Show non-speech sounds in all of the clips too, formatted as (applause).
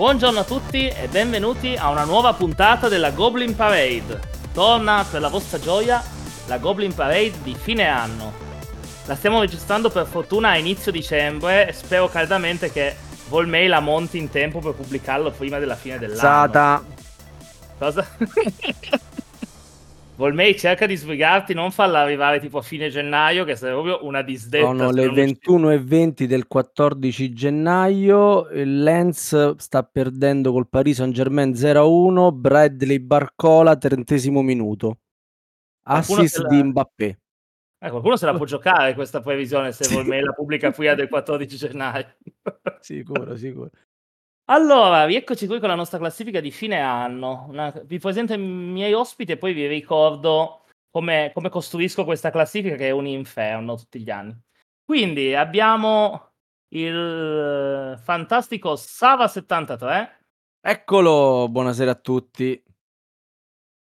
Buongiorno a tutti e benvenuti a una nuova puntata della Goblin Parade. Torna per la vostra gioia la Goblin Parade di fine anno. La stiamo registrando per fortuna a inizio dicembre e spero caldamente che Volmei la monti in tempo per pubblicarlo prima della fine dell'anno. Sata. Cosa? (laughs) Volmei cerca di sbrigarti, non farla arrivare tipo a fine gennaio, che sarebbe proprio una disdetta. Sono le 21.20 del 14 gennaio. Il Lens sta perdendo col Paris Saint Germain 0-1. Bradley Barcola, trentesimo minuto. Assist di Mbappé. Eh, qualcuno se la può giocare questa previsione se (laughs) sì. Volmei la pubblica prima del 14 gennaio. sicuro, sicuro. Allora, rieccoci qui con la nostra classifica di fine anno. Una... Vi presento i miei ospiti e poi vi ricordo come, come costruisco questa classifica che è un inferno tutti gli anni. Quindi abbiamo il fantastico Sava73. Eccolo, buonasera a tutti.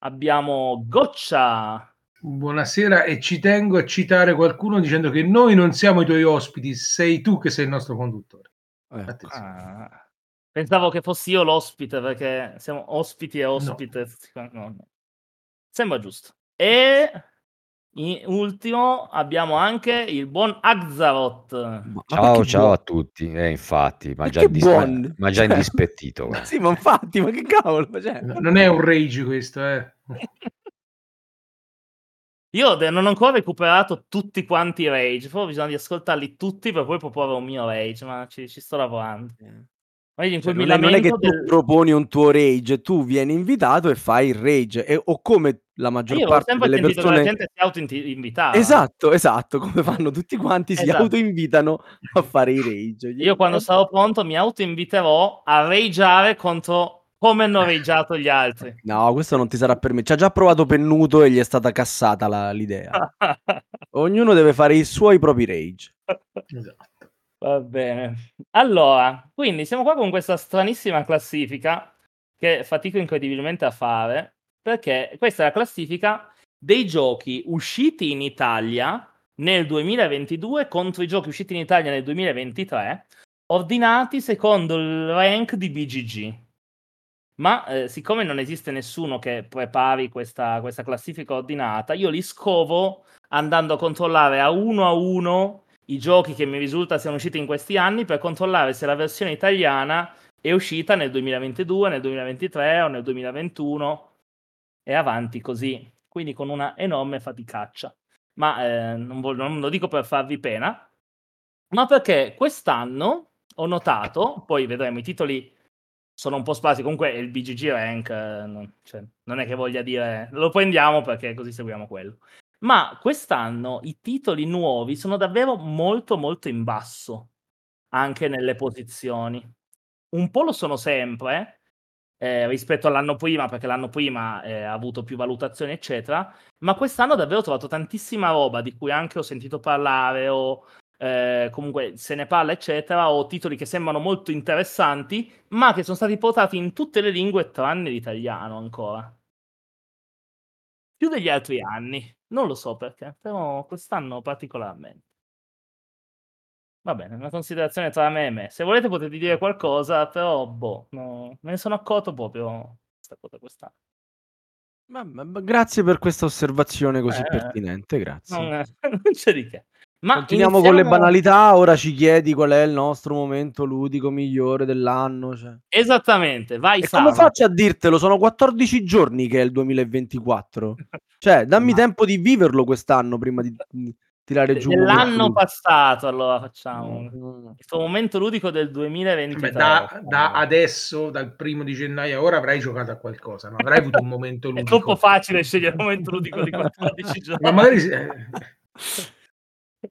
Abbiamo Goccia. Buonasera e ci tengo a citare qualcuno dicendo che noi non siamo i tuoi ospiti, sei tu che sei il nostro conduttore. Eh. Attenzione. Ah. Pensavo che fossi io l'ospite perché siamo ospiti e ospite. No. No. Sembra giusto. E in ultimo abbiamo anche il buon Axaroth. Ciao, ciao buon... a tutti. Eh, infatti, ma già, dispe... ma già indispettito. (laughs) sì, ma infatti, ma che cavolo. Cioè... Non è un rage questo, eh. (laughs) Io non ho ancora recuperato tutti quanti i rage, però bisogna di ascoltarli tutti per poi proporre un mio rage, ma ci, ci sto lavorando. Cioè, non, è, non, è, che tu del... proponi un tuo rage, tu vieni invitato e fai il rage, e, o come la maggior Io parte delle persone... la gente si auto-invitava. Esatto, esatto, come fanno tutti quanti, esatto. si auto-invitano a fare i rage. Io quando sarò pronto mi auto-inviterò a rageare contro come hanno rageato gli altri. (laughs) No, questo non ti sarà per me. Ci ha già provato Pennuto e gli è stata cassata la, l'idea. (laughs) Ognuno deve fare i suoi propri rage. (laughs) esatto. Va bene. Allora, quindi siamo qua con questa stranissima classifica che fatico incredibilmente a fare, perché questa è la classifica dei giochi usciti in Italia nel 2022 contro i giochi usciti in Italia nel 2023, ordinati secondo il rank di BGG. Ma eh, siccome non esiste nessuno che prepari questa, questa classifica ordinata, io li scovo andando a controllare a uno a uno i giochi che mi risulta siano usciti in questi anni per controllare se la versione italiana è uscita nel 2022, nel 2023 o nel 2021 e avanti così. Quindi con una enorme faticaccia. Ma eh, non, voglio, non lo dico per farvi pena, ma perché quest'anno ho notato, poi vedremo i titoli sono un po' sparsi, comunque il BGG rank eh, non, cioè, non, è che voglia dire lo prendiamo perché così seguiamo quello ma quest'anno i titoli nuovi sono davvero molto molto in basso, anche nelle posizioni. Un po' lo sono sempre, eh, rispetto all'anno prima, perché l'anno prima eh, ha avuto più valutazioni, eccetera, ma quest'anno ho davvero trovato tantissima roba di cui anche ho sentito parlare o eh, comunque se ne parla, eccetera, o titoli che sembrano molto interessanti, ma che sono stati portati in tutte le lingue tranne l'italiano ancora. Più degli altri anni. Non lo so perché, però quest'anno particolarmente. Va bene, una considerazione tra me e me. Se volete potete dire qualcosa, però boh, no, me ne sono accorto proprio questa cosa quest'anno. Ma, ma, grazie per questa osservazione così eh, pertinente, grazie. Non, (laughs) non c'è di che. Ma Continuiamo iniziamo... con le banalità, ora ci chiedi qual è il nostro momento ludico migliore dell'anno. Cioè. Esattamente, vai e come faccio a dirtelo? Sono 14 giorni che è il 2024. cioè, (laughs) dammi Ma... tempo di viverlo quest'anno prima di tirare giù. L'anno passato, allora facciamo. Mm. Il tuo momento ludico del 2023. Beh, da, da, adesso, dal primo di gennaio a ora, avrai giocato a qualcosa, no? avrai avuto un momento (laughs) ludico. è troppo facile scegliere il momento ludico di 14 giorni. (laughs) Ma magari...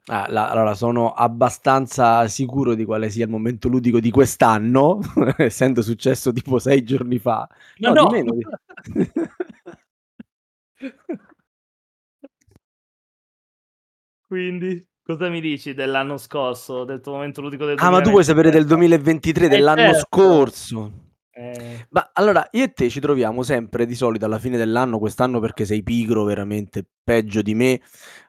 Ah, la, allora, sono abbastanza sicuro di quale sia il momento ludico di quest'anno, (laughs) essendo successo tipo sei giorni fa. No, no, no. Di meno. (laughs) Quindi, cosa mi dici dell'anno scorso, del tuo momento ludico del 2023? Ah, ma tu vuoi sapere del 2023, eh, dell'anno certo. scorso? Eh... Ma allora, io e te ci troviamo sempre di solito alla fine dell'anno, quest'anno perché sei pigro, veramente peggio di me,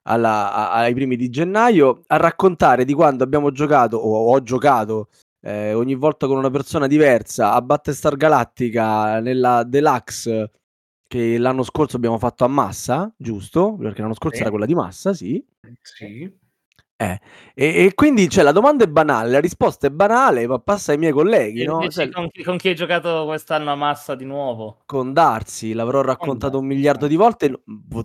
alla, a, ai primi di gennaio, a raccontare di quando abbiamo giocato o ho giocato eh, ogni volta con una persona diversa, a Battestar Galactica nella Deluxe che l'anno scorso abbiamo fatto a Massa, giusto? Perché l'anno scorso Sì. era quella di Massa, sì. Sì. Eh, e, e quindi cioè, la domanda è banale, la risposta è banale, ma passa ai miei colleghi, no? Cioè, con, chi, con chi hai giocato quest'anno a massa di nuovo? con Darsi, l'avrò raccontato un miliardo eh. di volte,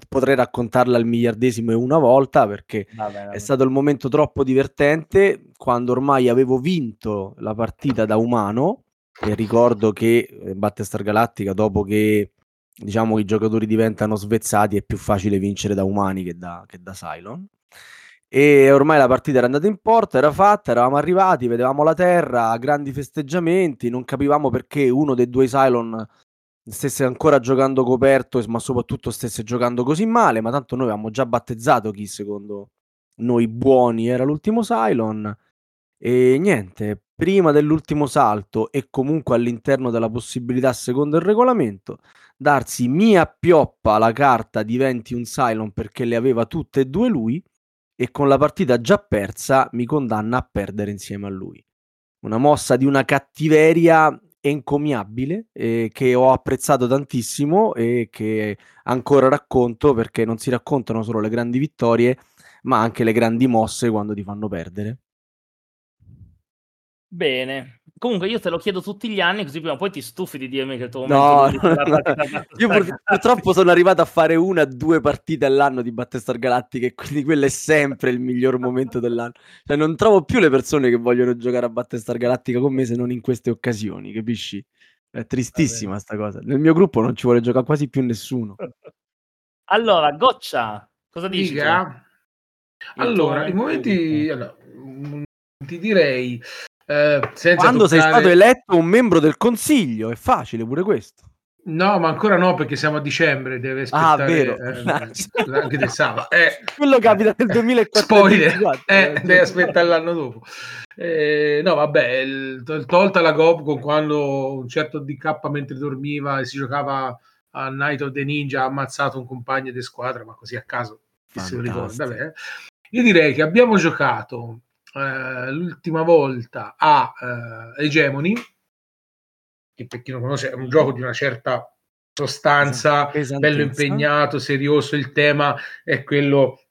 potrei raccontarla al miliardesimo e una volta perché Vabbè, vabbè. è stato il momento troppo divertente quando ormai avevo vinto la partita da umano e ricordo che eh, Battestar Galactica dopo che diciamo i giocatori diventano svezzati è più facile vincere da umani che da, che da Cylon e ormai la partita era andata in porta, era fatta, eravamo arrivati, vedevamo la terra, grandi festeggiamenti, non capivamo perché uno dei due Cylon stesse ancora giocando coperto, ma soprattutto stesse giocando così male, ma tanto noi avevamo già battezzato chi secondo noi buoni era l'ultimo Cylon. E niente, prima dell'ultimo salto e comunque all'interno della possibilità secondo il regolamento, Darsi mi appioppa la carta diventi un Cylon perché le aveva tutte e due lui e con la partita già persa mi condanna a perdere insieme a lui. Una mossa di una cattiveria encomiabile eh, che ho apprezzato tantissimo e che ancora racconto perché non si raccontano solo le grandi vittorie, ma anche le grandi mosse quando ti fanno perdere. Bene. Comunque io te lo chiedo tutti gli anni, così prima o poi ti stufi di dirmi che il tuo momento (laughs) No, partita a io pur- Battlestar purtroppo sono arrivato a fare una o due partite all'anno di Battestar Galactica e quindi quello è sempre il miglior momento dell'anno. Cioè non trovo più le persone che vogliono giocare a Battestar Galactica con me se non in queste occasioni, capisci? È tristissima sta cosa. Nel mio gruppo non ci vuole giocare quasi più nessuno. (laughs) Allora, Goccia, cosa dici? Allora, i momenti, allora, mm, ti direi, eh, Quando sei toccare- stato eletto un membro del consiglio, è facile pure questo. No, ma ancora no, perché siamo a dicembre, deve Ah, aspettare vero. eh, anche del sabato. (laughs) Eh, Quello capita nel 2014. Spoiler, eh, devi aspettare l'anno dopo. Eh, no, vabbè, il- tol- tolta la Gobco quando un certo DK mentre dormiva e si giocava a Night of the Ninja ha ammazzato un compagno di squadra, ma così a caso, chi se lo ricorda. Vabbè. Io direi che abbiamo giocato eh, l'ultima volta a eh, Hegemony, che per chi non conosce è un gioco di una certa sostanza, bello impegnato, serioso. Il tema è quello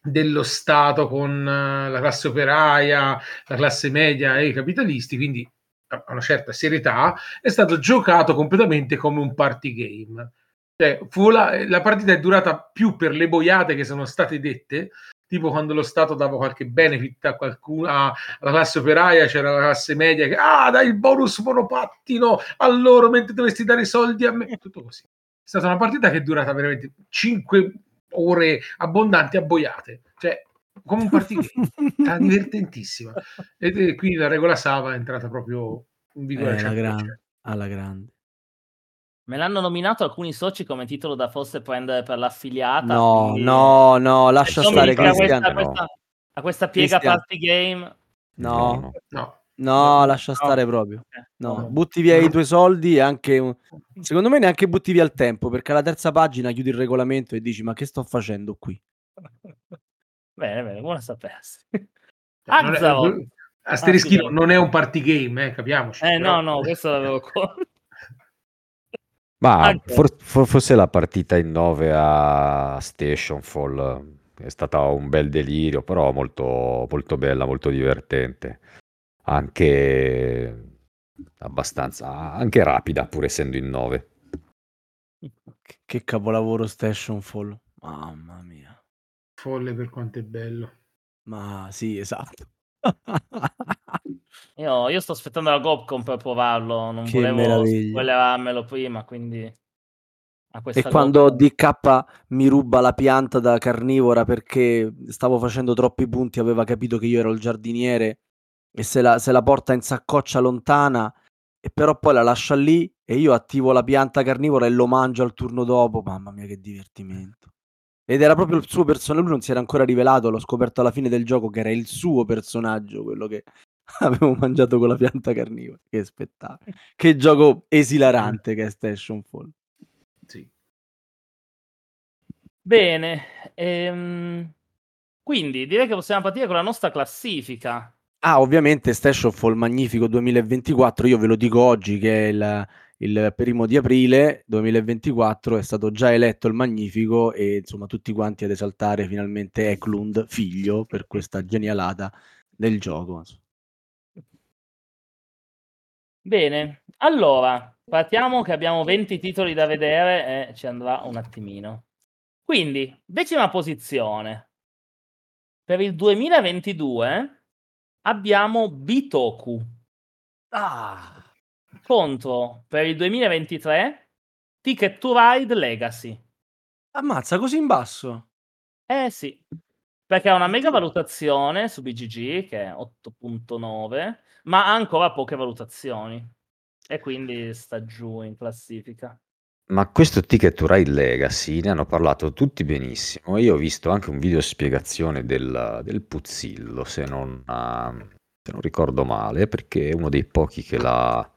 dello Stato con eh, la classe operaia, la classe media e i capitalisti, quindi a una certa serietà, è stato giocato completamente come un party game. Cioè, fu la, la partita è durata più per le boiate che sono state dette, tipo quando lo Stato dava qualche benefit a qualcuno, alla classe operaia, c'era la classe media che ah, dai il bonus monopattino a loro mentre dovresti dare i soldi a me. Tutto così. È stata una partita che è durata veramente 5 ore abbondanti a boiate, cioè come un. (laughs) Era divertentissima. E quindi la regola Sava è entrata proprio in vigore. Eh, al alla 100%. grande, alla grande. Me l'hanno nominato alcuni soci come titolo da forse prendere per l'affiliata. No, quindi- no, no, lascia stare a questa, Cristian. a questa- a questa piega Cristian. party game. No, No, no, lascia No. stare proprio. No, No. butti via No. i tuoi soldi e anche un- secondo me neanche butti via il tempo, perché alla terza pagina chiudi il regolamento e dici "Ma che sto facendo qui?". (laughs) Bene, bene, buono a sapersi. Cioè, non è- Azzaro. Asterischino Ah, non è un party game, eh, capiamoci. Eh però- no, no, questo l'avevo co- Ma Anche- for- for- forse la partita in 9 a Stationfall è stata un bel delirio, però molto, molto bella, molto divertente. Anche abbastanza, anche rapida, pur essendo in 9. Che, che capolavoro Station Fall. Mamma mia. Folle per quanto è bello. Ma sì, esatto. (laughs) Io, io sto aspettando la Gopcom per provarlo, non Che volevo spoilerarmelo prima, quindi E quando DK mi ruba la pianta da carnivora perché stavo facendo troppi punti, aveva capito che io ero il giardiniere e se la, se la porta in saccoccia lontana e però poi la lascia lì e io attivo la pianta carnivora e lo mangio al turno dopo. Mamma mia, che divertimento. Ed era proprio il suo personaggio, lui non si era ancora rivelato, l'ho scoperto alla fine del gioco che era il suo personaggio, quello che (laughs) avevo mangiato con la pianta carnivora. Che spettacolo. Che gioco esilarante che è Station Fall. Sì. Bene, ehm, quindi direi che possiamo partire con la nostra classifica. Ah, ovviamente Station Fall Magnifico 2024, io ve lo dico oggi che è il, il primo di aprile 2024 è stato già eletto il Magnifico e insomma tutti quanti ad esaltare finalmente Eklund, figlio, per questa genialata del gioco. Bene, allora partiamo che abbiamo 20 titoli da vedere e ci andrà un attimino. Quindi, decima posizione. Per il 2022 abbiamo Bitoku. Ah, Contro per il 2023 Ticket to Ride Legacy. ammazza così in basso. Eh sì, perché ha una mega valutazione su BGG che è 8.9, ma ha ancora poche valutazioni e quindi sta giù in classifica. Ma questo Ticket to Ride Legacy ne hanno parlato tutti benissimo. Io ho visto anche un video spiegazione del, del Puzzillo, se non, ah, se non ricordo male, perché è uno dei pochi che l'ha,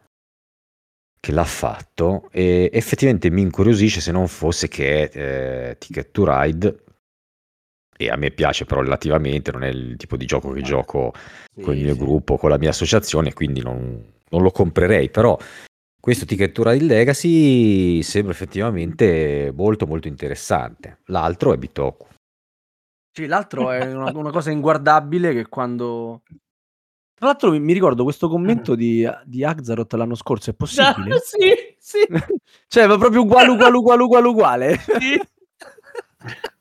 che l'ha fatto e effettivamente mi incuriosisce se non fosse che eh, Ticket to Ride e a me piace però relativamente, non è il tipo di gioco che gioco con il mio gruppo, con la mia associazione, quindi non, non lo comprerei, però questo Ticket to Ride Legacy sembra effettivamente molto molto interessante. L'altro è Bitoku. Sì, l'altro è una, una cosa inguardabile che quando... Tra l'altro mi, ricordo questo commento di, di Axaroth l'anno scorso, è possibile? (laughs) sì, sì, (laughs) cioè, ma proprio uguale, uguale, uguale, uguale, uguale. sì. (laughs)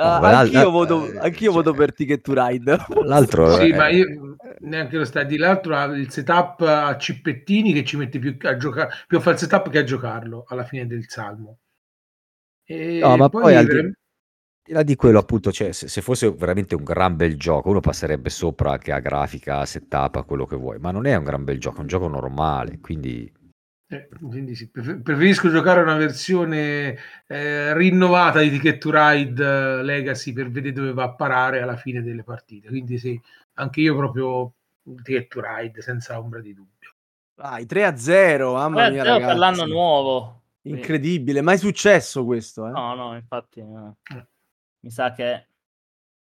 Ah, l'al- anch'io eh, voto, eh, anch'io cioè- voto per Ticket to Ride. (laughs) L'altro Sì, è- ma io neanche lo sta di l'altro ha il setup a cippettini che ci mette più a giocare più a fare il setup che a giocarlo alla fine del salmo. E No, ma poi al di- vera- al di là di quello, appunto, cioè, se, se fosse veramente un gran bel gioco, uno passerebbe sopra che ha grafica, setup, a quello che vuoi, ma non è un gran bel gioco, è un gioco normale, quindi eh, quindi sì, prefer- preferisco giocare una versione eh, rinnovata di Ticket to Ride eh, Legacy per vedere dove va a parare alla fine delle partite. Quindi sì, anche io proprio Ticket to Ride senza ombra di dubbio. Vai, 3 a 0, mamma mia, Guarda, per ragazzi. l'anno nuovo. Incredibile, mai successo questo, eh? No, no, infatti no. mi sa che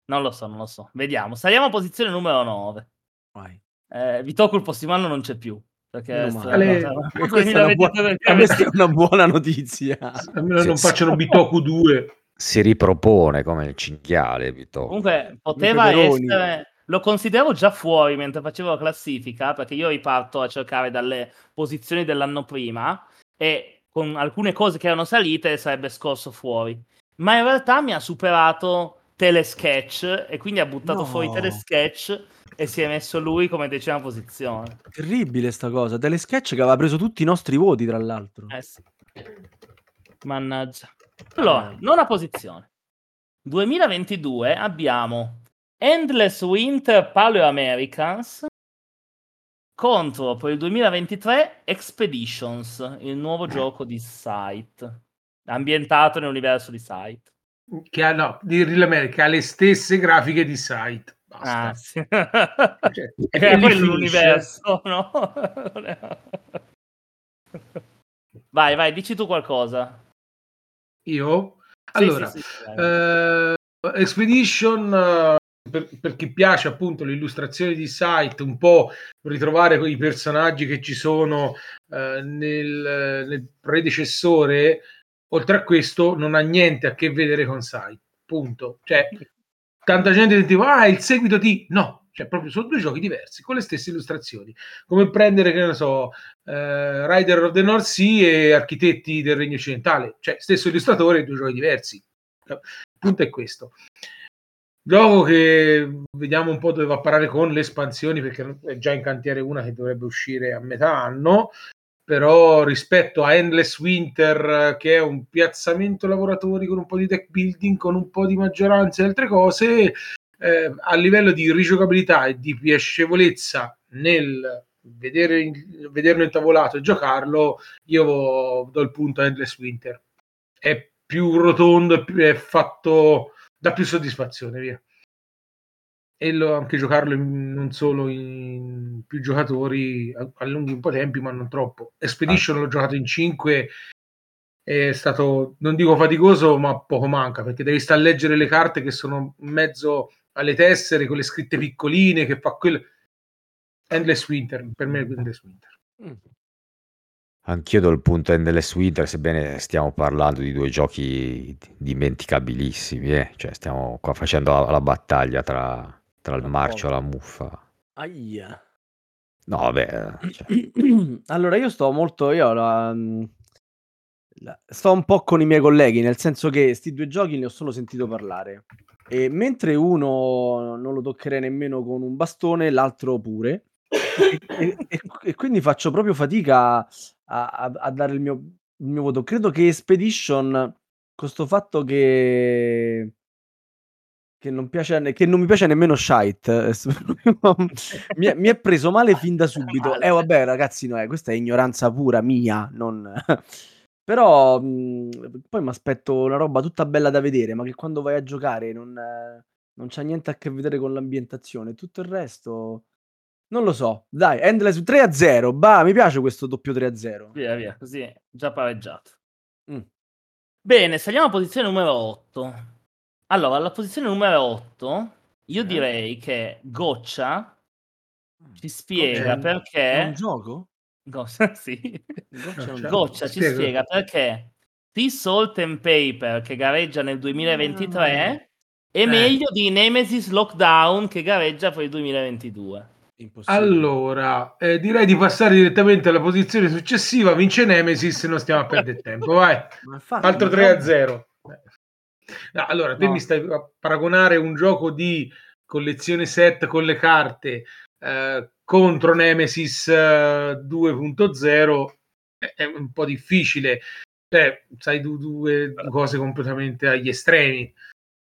non lo so, non lo so. Vediamo. Saliamo a posizione numero 9. Vai. Eh, Vitoku il prossimo anno non c'è più. Perché Meno è male. stato- Ale- Questa è una buona- 2023 questa è una buona notizia. Almeno Sì, non facciano Bitoku 2. si ripropone come il cinghiale, Vito. Comunque poteva essere. Lo consideravo già fuori mentre facevo la classifica, perché io riparto a cercare dalle posizioni dell'anno prima e con alcune cose che erano salite sarebbe scorso fuori. Ma in realtà mi ha superato Telesketch e quindi ha buttato No. fuori Telesketch e si è messo lui come decima posizione. Terribile sta cosa. Delle sketch che aveva preso tutti i nostri voti, tra l'altro. Eh sì. Mannaggia. Allora, nona posizione. 2022 abbiamo Endless Winter Paleo Americans contro per il 2023 Expeditions, il nuovo gioco di Sight, ambientato nell'universo di Sight. Che ha, no, di America ha le stesse grafiche di Sight. Basta. Ah, sì. Cioè, (laughs) È e quello l'universo, no? (laughs) vai, vai, dici tu qualcosa. Io? Allora, sì, sì, eh, Expedition, eh, per, per chi piace appunto le illustrazioni di site, un po' ritrovare quei personaggi che ci sono eh, nel, nel predecessore, oltre a questo non ha niente a che vedere con site, punto. Cioè, tanta gente diceva, ah, il seguito di... No, cioè proprio sono due giochi diversi, con le stesse illustrazioni. Come prendere, che ne so, eh, Rider of the North Sea e Architetti del Regno Occidentale, cioè stesso illustratore, due giochi diversi. Il punto è questo. Gioco che vediamo un po' dove va a parare con le espansioni, perché è già in cantiere una che dovrebbe uscire a metà anno, però rispetto a Endless Winter, che è un piazzamento lavoratori con un po' di deck building, con un po' di maggioranza e altre cose, eh, a livello di rigiocabilità e di piacevolezza nel vedere, vederlo intavolato e giocarlo, io do il punto a Endless Winter. È più rotondo, è, fatto dà più soddisfazione, via. E lo, anche giocarlo in, non solo in più giocatori, allunghi un po' i tempi, ma non troppo. Expedition ah. l'ho giocato in 5 è stato, non dico faticoso, ma poco manca, perché devi stare a leggere le carte che sono mezzo alle tessere con le scritte piccoline che fa quello Endless Winter per me è Endless Winter Mm. Anch'io do il punto Endless Winter, sebbene stiamo parlando di due giochi dimenticabilissimi, eh. Cioè, stiamo qua facendo la, la battaglia tra, tra il marcio e la muffa. Aia. No, vabbè, cioè, (clears throat) Allora, io sto molto. Io la- mm, la- sto un po' con i miei colleghi, nel senso che sti due giochi ne ho solo sentito parlare. E mentre uno non lo toccherei nemmeno con un bastone, l'altro pure. E, e- e- e quindi faccio proprio fatica a, a- a dare il mio, il mio voto. Credo che Expedition, questo fatto che. Che non, piace, a ne- che non mi piace nemmeno Shite. eh, (laughs) (laughs) mi, è, mi è preso male fin da subito. Eh, vabbè, ragazzi, no, eh, questa è ignoranza pura mia. Non... (laughs) Però mh, poi mi aspetto una roba tutta bella da vedere, ma che quando vai a giocare non, eh, non c'ha niente a che vedere con l'ambientazione. Tutto il resto, non lo so. Dai, Endless 3 a 0. Bah, mi piace questo doppio 3 a 0. Via, via, così già pareggiato. Mm. Bene, saliamo alla posizione numero 8. Allora, alla posizione numero 8 io Eh? direi che Goccia ci spiega Goccia perché... È un gioco? Goccia, (laughs) sì. Goccia Goccia ci spiega. spiega perché The Salt and Paper che gareggia nel 2023 è Eh. meglio di Nemesis Lockdown che gareggia per il 2022. Impossibile. Allora, eh, direi di passare direttamente alla posizione successiva. Vince Nemesis, non stiamo a perdere tempo. Vai, altro ma 3 a no. 0. No, allora, te No. mi stai a paragonare un gioco di collezione set con le carte eh, contro Nemesis eh, 2.0 è, è un po' difficile. Cioè, sai, du- due cose completamente agli estremi.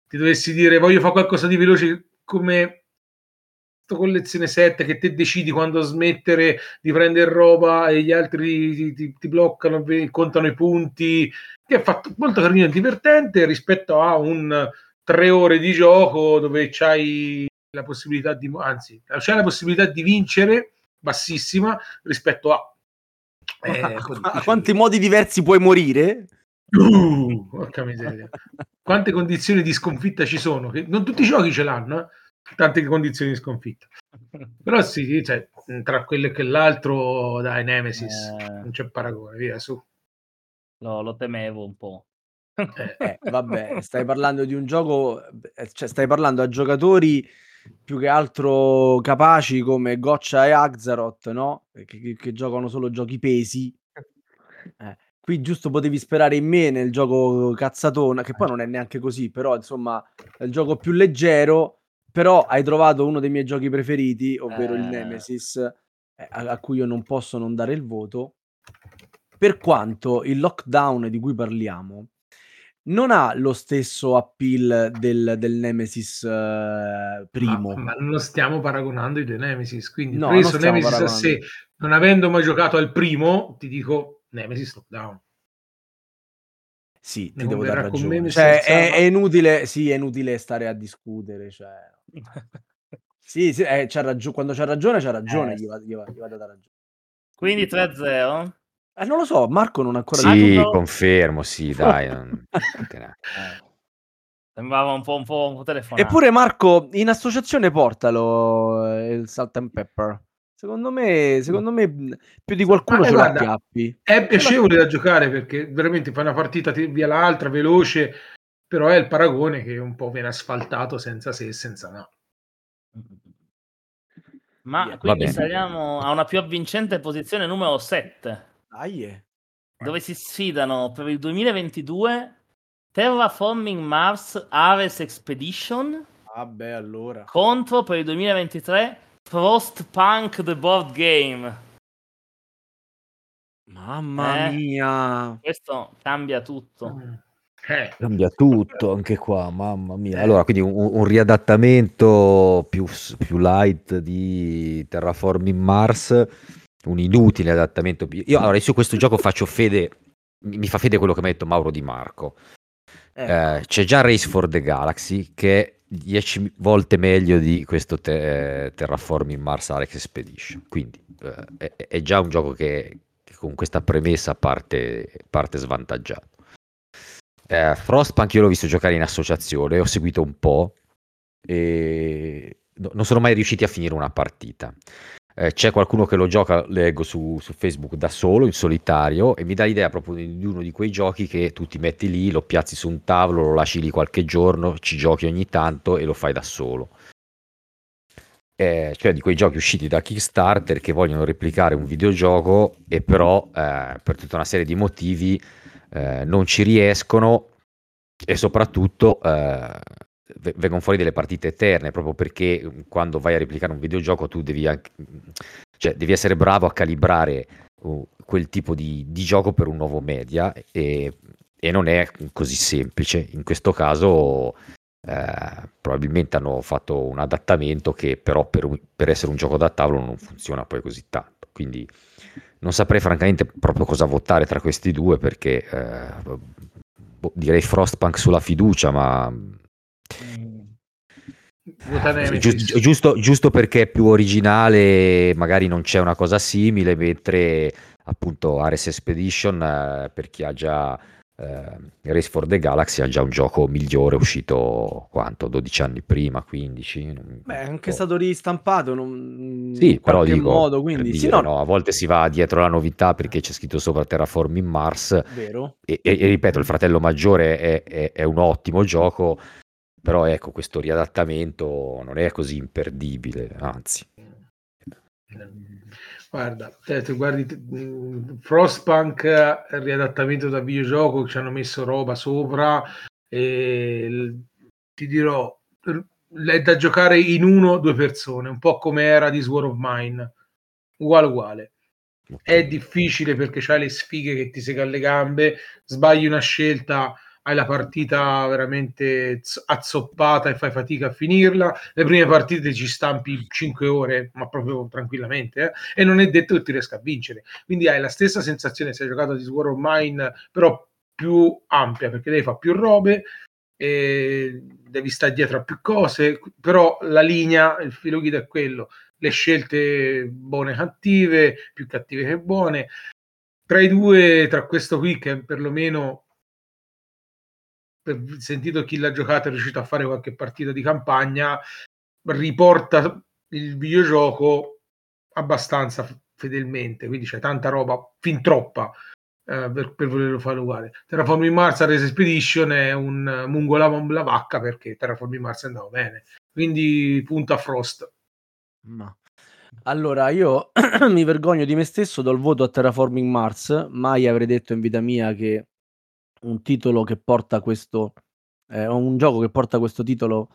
Ti dovessi dire voglio fare qualcosa di veloce come collezione 7 che te decidi quando smettere di prendere roba e gli altri ti, ti- ti bloccano, contano i punti, che è fatto molto carino e divertente rispetto a un tre ore di gioco dove c'hai la possibilità di, anzi, c'è la possibilità di vincere bassissima rispetto a... eh, a difficile. quanti modi diversi puoi morire? Uh, porca miseria. Quante condizioni di sconfitta ci sono? Che non tutti i giochi ce l'hanno, eh? Tante condizioni di sconfitta. Però sì, cioè, tra quello e l'altro, dai, Nemesis, Eh. non c'è paragone, via su. Lo, lo temevo un po'. Eh, Eh, vabbè, stai parlando di un gioco, eh, cioè stai parlando a giocatori più che altro capaci come Goccia e Axaroth, no? Che, che- che giocano solo giochi pesi. Eh, qui giusto potevi sperare in me nel gioco cazzatona, che poi non è neanche così, però insomma è il gioco più leggero, però hai trovato uno dei miei giochi preferiti, ovvero il Eh. Nemesis, eh, a, a cui io non posso non dare il voto, per quanto il lockdown di cui parliamo non ha lo stesso appeal del, del Nemesis eh, primo. Ma, ma non stiamo paragonando i due Nemesis, quindi No, preso Nemesis a sé, non avendo mai giocato al primo, ti dico Nemesis Lockdown. Sì, Ne ti devo dare ragione. Cioè, è, è inutile, sì, è inutile stare a discutere. Cioè. Sì, sì, eh, c'ha ragio- quando c'ha ragione, c'ha ragione. Eh, Gli, va, gli, va, gli vado a dare ragione. Quindi 3-0. Eh, non lo so, Marco non ha ancora Ah, Sì, tutto- confermo, sì, (laughs) dai. non- Eh, Sembrava un po', un po', un po' telefonato. Eppure Marco, in associazione portalo eh, il salt and pepper. Secondo me, secondo me più di qualcuno Ma, eh, ce l'ha. È piacevole da giocare perché veramente fai una partita ti- via l'altra, veloce, però è il paragone che un po' viene asfaltato senza se e senza no. Ma Via. quindi saliamo a una più avvincente posizione numero 7, Dai, eh. dove si sfidano per il 2022 Terraforming Mars Ares Expedition Vabbè, allora. contro per il 2023 Frostpunk The Board Game. Mamma Eh. mia. Questo cambia tutto. Eh, Cambia tutto anche qua, mamma mia. Eh. Allora, quindi un, un riadattamento più, più light di Terraforming Mars, un inutile adattamento. Io allora, su questo gioco faccio fede, mi mi fa fede quello che mi ha detto Mauro Di Marco. Eh, Eh, c'è già Race for the Galaxy che è 10 volte meglio di questo te- Terraforming Mars Alex Expedition. Quindi eh, è, è già un gioco che, che con questa premessa parte, parte svantaggiato. Eh, Frostpunk io l'ho visto giocare in associazione, ho seguito un po'. e no- non sono mai riusciti a finire una partita. Eh, c'è qualcuno che lo gioca, leggo su, su Facebook, da solo, in solitario, e mi dà l'idea proprio di di uno di quei giochi che tu ti metti lì, lo piazzi su un tavolo, lo lasci lì qualche giorno, ci giochi ogni tanto e lo fai da solo. Eh, cioè di quei giochi usciti da Kickstarter che vogliono replicare un videogioco e però eh, per tutta una serie di motivi eh, non ci riescono e soprattutto eh, ve- vengono fuori delle partite eterne proprio perché mm, quando vai a replicare un videogioco tu devi, anche, cioè, devi essere bravo a calibrare uh, quel tipo di, di gioco per un nuovo media e, e non è così semplice. In questo caso eh, probabilmente hanno fatto un adattamento che però per, per essere un gioco da tavolo non funziona poi così tanto. Quindi non saprei francamente proprio cosa votare tra questi due perché eh, boh, direi Frostpunk sulla fiducia, ma Mm. Vota Sì, Nemesis. giu- giusto, giusto perché è più originale, magari non c'è una cosa simile, mentre appunto Ares Expedition, eh, per chi ha già eh, Race for the Galaxy, ha già un gioco migliore uscito quanto? 12 anni prima, 15? Non- Beh, è anche stato ristampato non- Sì, in però qualche dico, modo, quindi sì, dire, no, no, a volte si va dietro la novità perché c'è scritto sopra Terraforming Mars vero. e, e- e ripeto, il fratello maggiore è, è- è un ottimo gioco, però ecco, questo riadattamento non è così imperdibile, anzi. Guarda, te, te guardi mh, Frostpunk, eh, riadattamento da videogioco, ci hanno messo roba sopra e l- ti dirò, r- è da giocare in uno o due persone, un po' come era di War of Mine, uguale uguale. È difficile perché c'hai le sfighe che ti sega alle gambe, sbagli una scelta, hai la partita veramente azzoppata e fai fatica a finirla. Le prime partite ci stampi 5 ore, ma proprio tranquillamente, eh, e non è detto che ti riesca a vincere. Quindi hai la stessa sensazione se hai giocato a This War of Mine, però più ampia perché devi fare più robe. Devi stare dietro a più cose, però la linea, il filo guida è quello le scelte buone e cattive, più cattive che buone. Tra i due, tra questo qui che perlomeno per sentito chi l'ha giocato è riuscito a fare qualche partita di campagna, riporta il videogioco abbastanza fedelmente, quindi c'è tanta roba, fin troppa eh, per, per volerlo fare uguale. Terraforming Mars a Race Expedition è un mungolava la vacca perché Terraforming Mars è andato bene, quindi punta Frost. Ma- Allora, io (clears throat) mi vergogno di me stesso, do il voto a Terraforming Mars. Mai avrei detto in vita mia che un titolo che porta questo, eh, un gioco che porta questo titolo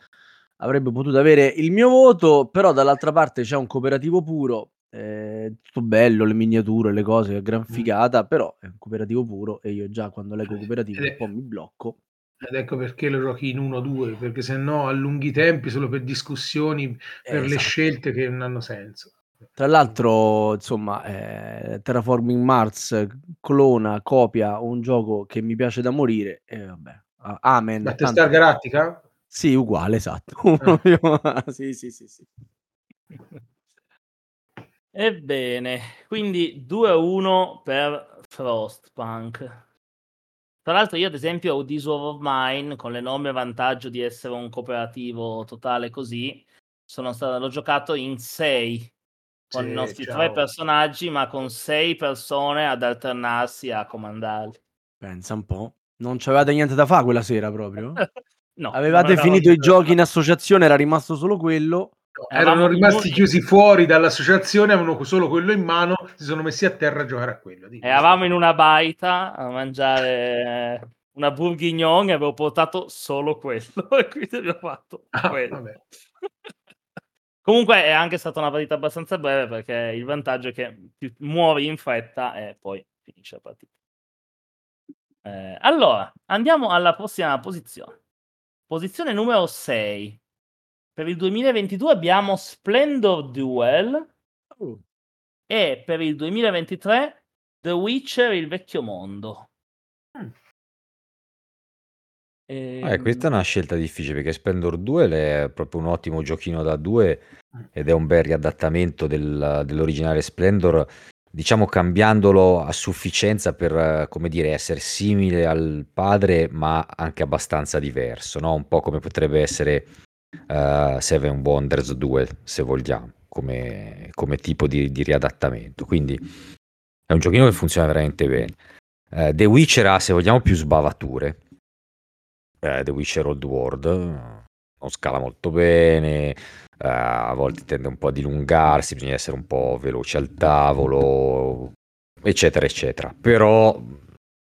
avrebbe potuto avere il mio voto, però dall'altra parte c'è un cooperativo puro, eh, tutto bello, le miniature, le cose, gran figata, però è un cooperativo puro e io già quando leggo cooperativo Ed è- un po' mi blocco. Ed ecco perché lo giochi in 1-2, perché se no allunghi i tempi solo per discussioni, per le Esatto. scelte che non hanno senso. Tra l'altro, insomma, eh, Terraforming Mars clona, copia un gioco che mi piace da morire e vabbè. a- Amen. Battlestar tanto- Galactica? Sì, uguale, esatto. (laughs) (laughs) sì, sì, sì, sì. Ebbene, quindi 2-1 per Frostpunk. Tra l'altro io ad esempio ho This War of Mine con l'enorme vantaggio di essere un cooperativo totale così, sono stato, l'ho giocato in 6 con Sì, i nostri ciao. tre personaggi ma con 6 persone ad alternarsi a comandarli. Pensa un po'. Non c'avevate niente da fare quella sera proprio? (laughs) No, Avevate finito i giochi in associazione, era rimasto solo quello. Erano Eravamo rimasti noi- chiusi fuori dall'associazione, avevano solo quello in mano, si sono messi a terra a giocare a quello. Dimmi. Eravamo in una baita a mangiare una bourguignon e avevo portato solo quello (laughs) e quindi abbiamo fatto Ah, quello. (laughs) Comunque è anche stata una partita abbastanza breve perché il vantaggio è che più muovi in fretta e poi finisce la partita. Eh, allora, andiamo alla prossima posizione. Posizione numero 6. Per il 2022 abbiamo Splendor Duel Oh, e per il 2023 The Witcher Il Vecchio Mondo. Mm. Eh, Ehm, questa è una scelta difficile perché Splendor 2 è proprio un ottimo giochino da due ed è un bel riadattamento del- dell'originale Splendor, diciamo cambiandolo a sufficienza per, come dire, essere simile al padre ma anche abbastanza diverso, no? Un po' come potrebbe essere uh, Seven Wonders 2, se vogliamo, come, come tipo di, di, riadattamento. Quindi è un giochino che funziona veramente bene. Uh, The Witcher ha, se vogliamo, più sbavature. Uh, The Witcher Old World non scala molto bene, a volte tende un po' a dilungarsi, bisogna essere un po' veloci al tavolo, eccetera, eccetera. Però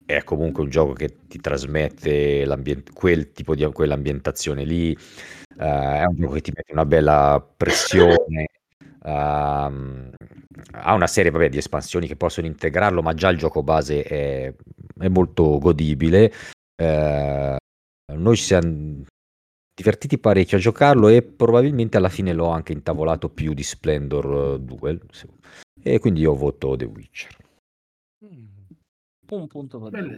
è comunque un gioco che ti trasmette quel tipo di quell'ambientazione lì, uh, è un gioco che ti mette una bella pressione. Uh, ha una serie vabbè, di espansioni che possono integrarlo, ma già il gioco base è, è molto godibile. Uh, noi ci siamo divertiti parecchio a giocarlo e probabilmente alla fine l'ho anche intavolato più di Splendor Duel. E quindi io voto The Witcher. Mm. Un punto per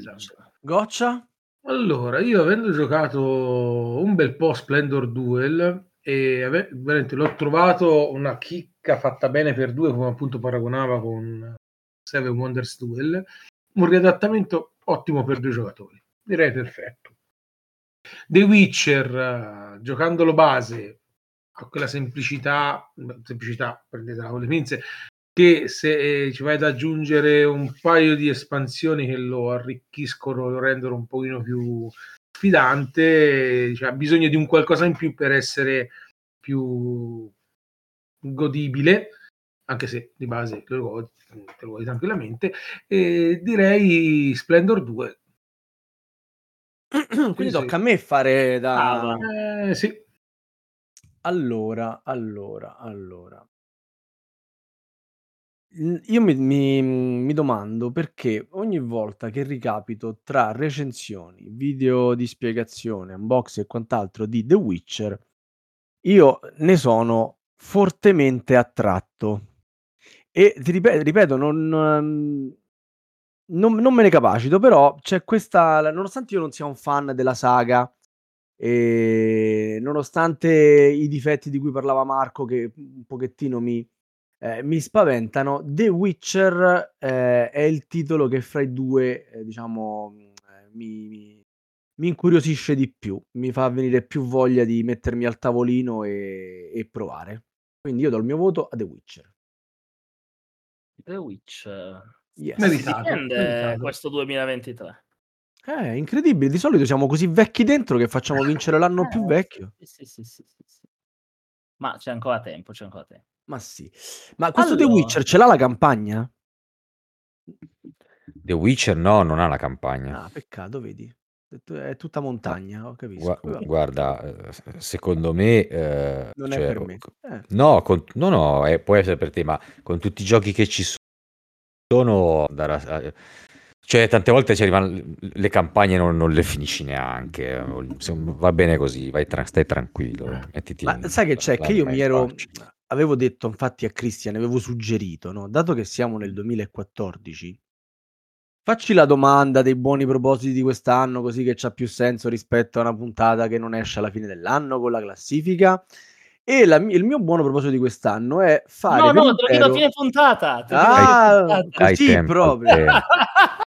Goccia? Allora, io avendo giocato un bel po' Splendor Duel e ave- veramente l'ho trovato una chicca fatta bene per due, come appunto paragonava con Seven Wonders Duel, un riadattamento ottimo per due giocatori. Direi perfetto. The Witcher, giocandolo base, ha quella semplicità, semplicità, prendetela con le pinze, che se eh, ci vai ad aggiungere un paio di espansioni che lo arricchiscono, lo rendono un pochino più sfidante, cioè, ha bisogno di un qualcosa in più per essere più godibile, anche se di base lo godi, lo godi tranquillamente, e direi Splendor 2. (clears throat) Quindi tocca a me fare da... Ah, eh, sì. Allora, allora, allora. Io mi, mi, mi domando perché ogni volta che ricapito tra recensioni, video di spiegazione, unbox e quant'altro di The Witcher, io ne sono fortemente attratto. E ti ripeto, ripeto non, non, non me ne capacito, però c'è questa, nonostante io non sia un fan della saga, e nonostante i difetti di cui parlava Marco, che un pochettino mi, eh, mi spaventano. The Witcher eh, è il titolo che fra i due, eh, diciamo, eh, mi, mi, mi, incuriosisce di più, mi fa venire più voglia di mettermi al tavolino e, e provare. Quindi io do il mio voto a The Witcher. The Witcher. Yes. Meritato, dipende meritato. questo 2023. È eh, incredibile, di solito siamo così vecchi dentro che facciamo vincere l'anno più vecchio. Sì, sì, sì, sì, Ma c'è ancora tempo, c'è ancora tempo. Ma sì. Ma questo allora... The Witcher ce l'ha la campagna? The Witcher no, non ha la campagna. Ah, peccato, vedi. È tutta montagna, ho capito. Gu- guarda, eh, secondo me... Eh, non cioè, è per me. Eh. No, con, no, no, è, può essere per te, ma con tutti i giochi che ci sono... Darà, cioè, tante volte ci arrivano le campagne non, non le finisci neanche. Va bene così, vai tra, stai tranquillo. Ma sai che c'è? Che io mi ero, avevo detto infatti a Cristian, avevo suggerito, no? dato che siamo nel 2014, facci la domanda dei buoni propositi di quest'anno, così che c'ha più senso rispetto a una puntata che non esce alla fine dell'anno con la classifica. E la, il mio buono proposito di quest'anno è fare. No, no, te lo chiedo a fine puntata. Ah, così proprio. (laughs)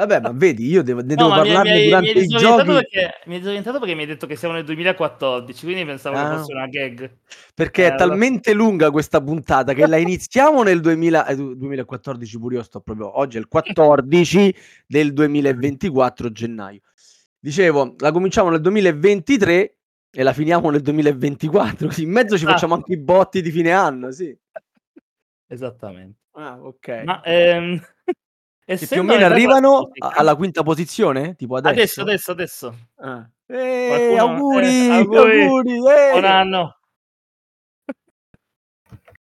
Vabbè, ma vedi, io devo, ne no, devo parlarne mi, durante mi, mi i giochi. Perché, mi è disorientato perché mi hai detto che siamo nel 2014, quindi pensavo ah. che fosse una gag. Perché eh, è talmente lunga questa puntata che la iniziamo nel 2000, eh, 2014, pure io sto proprio, oggi è il 14 del 2024 gennaio. Dicevo, la cominciamo nel 2023 e la finiamo nel 2024, così in mezzo ci ah. facciamo anche i botti di fine anno, sì. Esattamente. Ah, ok. Ma ehm... Che (laughs) più o meno arrivano alla quinta posizione? Tipo adesso? Adesso, adesso, adesso. Ah. Eh, auguri, eh, auguri, auguri eh. buon anno.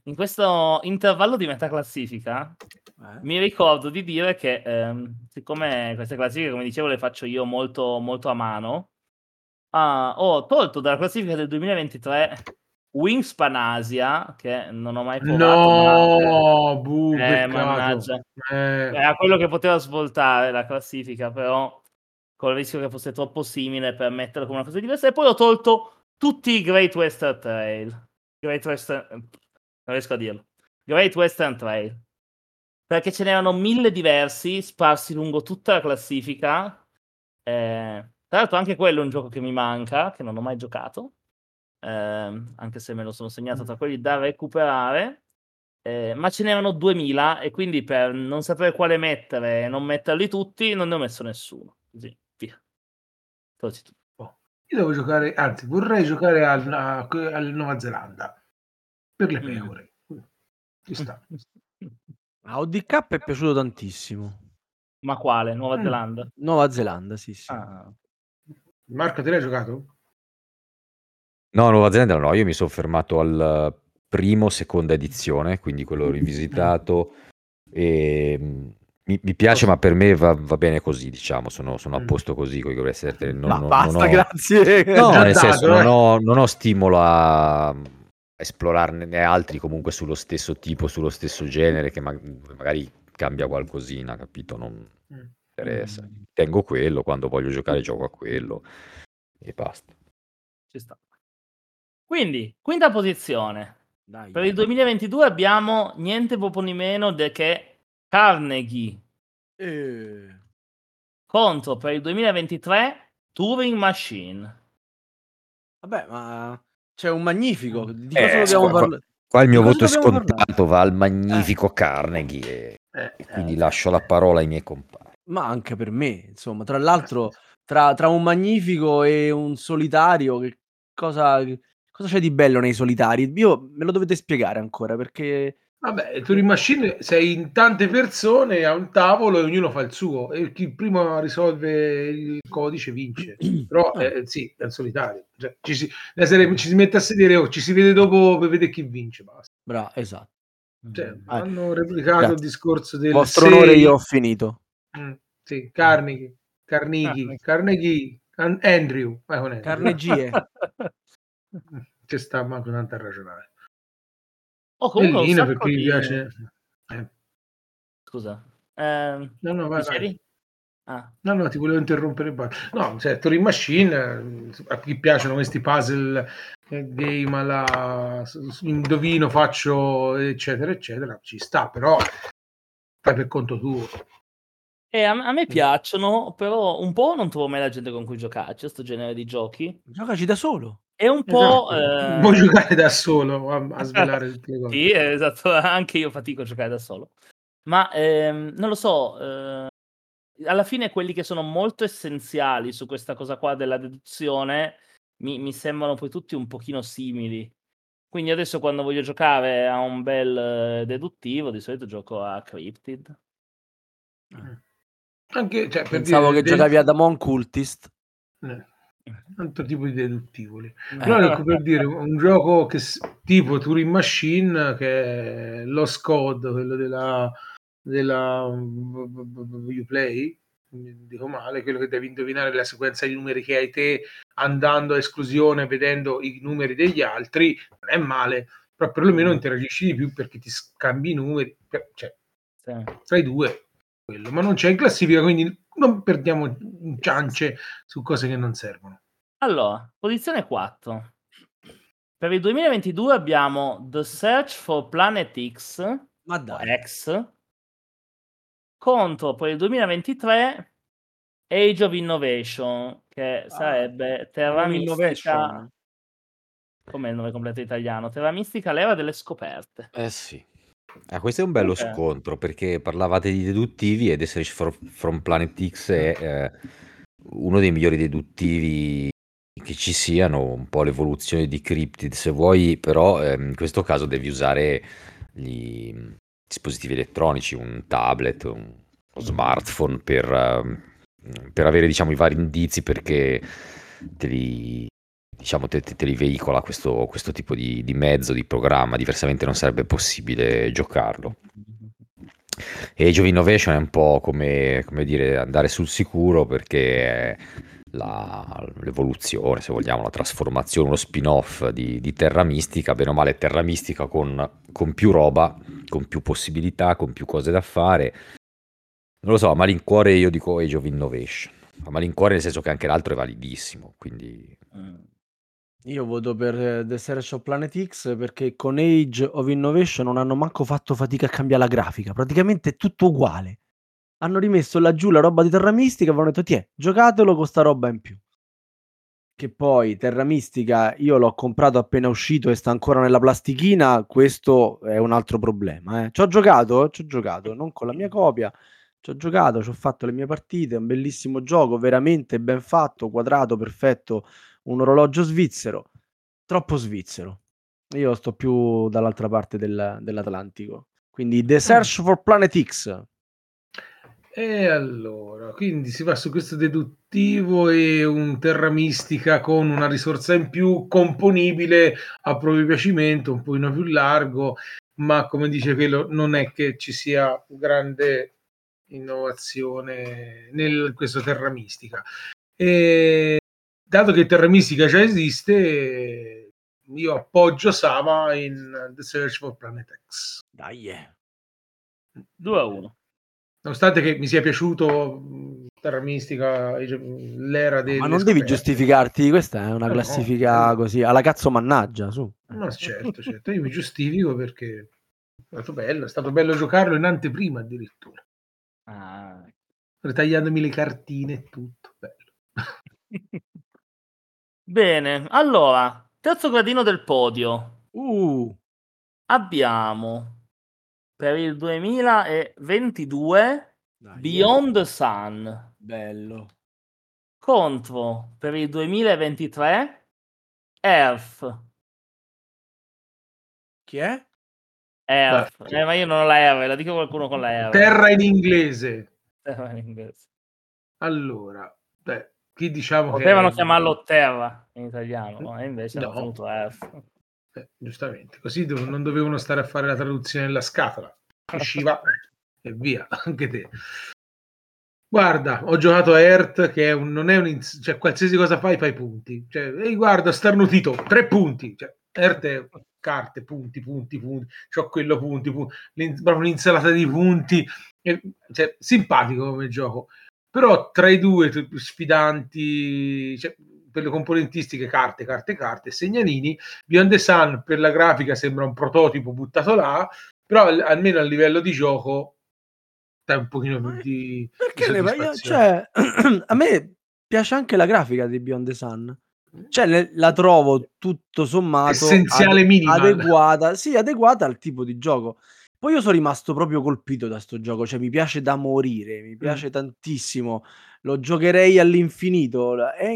In questo intervallo di metà classifica eh. mi ricordo di dire che ehm, siccome queste classifiche, come dicevo, le faccio io molto, molto a mano, ah, ho tolto dalla classifica del 2023 Wingspan Asia, che non ho mai provato. No, buh, eh, mannaggia. Eh. Era quello che poteva svoltare la classifica, però con il rischio che fosse troppo simile per metterlo come una cosa diversa. E poi ho tolto tutti i Great Western Trail. Great Western... Non riesco a dirlo. Great Western Trail. Perché ce n'erano mille diversi sparsi lungo tutta la classifica. Eh, tra l'altro anche quello è un gioco che mi manca, che non ho mai giocato. ehm, anche se me lo sono segnato tra quelli da recuperare. Eh, ma ce n'erano 2000 e quindi per non sapere quale mettere e non metterli tutti, non ne ho messo nessuno. Così, via. Tolti tu. Io devo giocare, anzi, vorrei giocare al, a- al Nuova Zelanda per le Mm. pecore. Ci sta. (laughs) A ODK è piaciuto tantissimo. Ma quale? Nuova Mm. Zelanda? Nuova Zelanda, sì, sì. Ah. Marco, te l'hai giocato? No, Nuova Zelanda no, io mi sono fermato al primo, seconda edizione, quindi quello rivisitato. E mm, mi, mi piace, ma per me va, va bene così, diciamo. Sono, sono a Mm. posto così con i Grace Non, Ma non- basta, non ho- grazie. (laughs) No, nel dato, senso, eh. non, ho, non ho stimolo a esplorarne altri comunque sullo stesso tipo, sullo stesso genere, che ma- magari cambia qualcosina, capito? Non Mm. Interessa. Mm. Tengo quello, quando voglio giocare gioco a quello e basta. Ci sta. Quindi, quinta posizione. Dai. Per il 2022 abbiamo niente proprio di meno de che Carnegie Eh, contro per il 2023 Turing Machine. Vabbè, ma c'è un magnifico. Di Eh, cosa dobbiamo qua- parlare? Qua il mio Di voto è dobbiamo parlare? scontato, va al magnifico Carnegie e, Eh, e quindi lascio la parola ai miei compagni. Ma anche per me, insomma, tra l'altro, tra, tra un magnifico e un solitario, che cosa, cosa c'è di bello nei solitari? Io me lo dovete spiegare ancora perché Vabbè, Turing Machine sei in tante persone a un tavolo e ognuno fa il suo e chi prima risolve il codice vince. (clears throat) Però Ah. eh, sì, è un solitario. Cioè, ci, si, serie- ci si mette a sedere o ci si vede dopo per vedere chi vince. Basta. Bravo, esatto. Cioè, Mm. hanno replicato grazie. il discorso del Vostro sei- onore, io ho finito. Mm, sì, Carnegie, Carnegie, Carnegie, An- Andrew. vai con Andrew. Carnegie. (laughs) Ci sta manco tanto a ragionare. Oh, comunque un Bellino sacco perché mi di- piace. Eh, Scusa. Ehm, No, no, vai, vai. Ah, No, no, ti volevo interrompere. No, cioè, Turing Machine, eh, a chi piacciono questi puzzle eh, game alla indovino, faccio, eccetera, eccetera, ci sta, però fai per conto tuo. E a, a me piacciono, però un po' non trovo mai la gente con cui giocarci, questo genere di giochi. Giocaci da solo. E un po'... Esatto. eh, Vuoi giocare da solo a, a svelare tutte le cose. Sì, eh, esatto, (laughs) anche io fatico a giocare da solo. Ma ehm, non lo so, eh, alla fine quelli che sono molto essenziali su questa cosa qua della deduzione mi, mi sembrano poi tutti un pochino simili. Quindi adesso quando voglio giocare a un bel eh, deduttivo, di solito gioco a Cryptid. Anche, cioè, per Pensavo dire, che del- giocavi ad Amon Cultist. eh, altro tipo di deduttivoli. Eh. Però ecco per dire un gioco che tipo Turing Machine che è Lost Code, quello della, della Uplay, dico male, quello che devi indovinare la sequenza di numeri che hai te andando a esclusione vedendo i numeri degli altri, non è male, però perlomeno interagisci di più perché ti scambi i numeri, cioè Sì. tra i due quello, ma non c'è in classifica, quindi non perdiamo ciance su cose che non servono. Allora, posizione 4. Per il 2022 abbiamo The Search for Planet X, Ma dai. X, contro per il 2023 Age of Innovation, che sarebbe Terra Mistica. Com'è il nome completo italiano? Terra Mistica, l'era delle scoperte. Eh sì. Ah, questo è un bello Ok. scontro perché parlavate di deduttivi e The Search for- from Planet X è eh, uno dei migliori deduttivi che ci siano, un po' l'evoluzione di Cryptid se vuoi, però ehm, in questo caso devi usare gli dispositivi elettronici, un tablet, un, uno smartphone per, ehm, per avere diciamo i vari indizi perché te li, diciamo, te, te- te li veicola questo, questo tipo di, di mezzo, di programma, diversamente non sarebbe possibile giocarlo. Age of Innovation è un po' come, come dire andare sul sicuro perché la- l'evoluzione, se vogliamo, la trasformazione, uno spin-off di, di Terra Mistica, bene o male Terra Mistica con, con più roba, con più possibilità, con più cose da fare. Non lo so, a malincuore io dico Age of Innovation. A malincuore nel senso che anche l'altro è validissimo, quindi Mm. Io voto per eh, The Search of Planet X perché con Age of Innovation non hanno manco fatto fatica a cambiare la grafica. Praticamente è tutto uguale. Hanno rimesso laggiù la roba di Terra Mistica e avevano detto, tiè, giocatelo con sta roba in più. che poi Terra Mistica io l'ho comprato appena uscito e sta ancora nella plastichina, questo è un altro problema. Eh. Ci ho giocato, ci ho giocato, non con la mia copia, ci ho giocato, ci ho fatto le mie partite, è un bellissimo gioco, veramente ben fatto, quadrato, perfetto, un orologio svizzero, troppo svizzero. Io sto più dall'altra parte del, dell'Atlantico. Quindi The Search for Planet X. E allora, quindi si va su questo deduttivo e un terra mistica con una risorsa in più componibile a proprio piacimento, un pochino più largo, ma come dice quello, non è che ci sia grande innovazione in questo terra mistica. E dato che terra mistica già esiste, io appoggio Sama in The Search for Planet X. Dai, yeah. 2 a 1 nonostante che mi sia piaciuto Terra Mistica, l'era del... Ma non devi giustificarti, questa è una classifica no, così, alla cazzo mannaggia, su. No, certo, certo, io mi giustifico perché è stato bello, è stato bello giocarlo in anteprima addirittura. Ah. Ritagliandomi le cartine e tutto, bello. (laughs) Bene, allora, terzo gradino del podio. Uh. Abbiamo per il 2022 Dai, Beyond the Sun. Bello. Contro per il 2023 Earth. Chi è? Earth. Eh, ma io non ho la R, la dico qualcuno con la R. Terra in inglese. Terra in inglese. Allora, beh, chi diciamo Potevano che... chiamarlo Terra in italiano, e invece no. tenuto Earth. Eh, giustamente, così dov- non dovevano stare a fare la traduzione nella scatola. Usciva e via, (laughs) anche te. Guarda, ho giocato a Earth che è un, non è un ins- cioè qualsiasi cosa fai fai punti. Cioè, ehi guarda, starnutito, tre punti. Cioè, Earth è carte, punti, punti, punti. C'ho quello punti, punti. L'in- proprio un'insalata di punti. E, cioè, simpatico come gioco. Però tra i due sfidanti, cioè, per le componentistiche carte, carte, carte, segnalini. Beyond the Sun per la grafica sembra un prototipo buttato là, però almeno a livello di gioco dai un pochino più di... Perché di io, cioè, (clears throat) a me piace anche la grafica di Beyond the Sun. Cioè, la trovo tutto sommato essenziale ade- adeguata, sì, adeguata al tipo di gioco. Poi io sono rimasto proprio colpito da sto gioco, cioè mi piace da morire, mi piace mm. tantissimo. Lo giocherei all'infinito. È,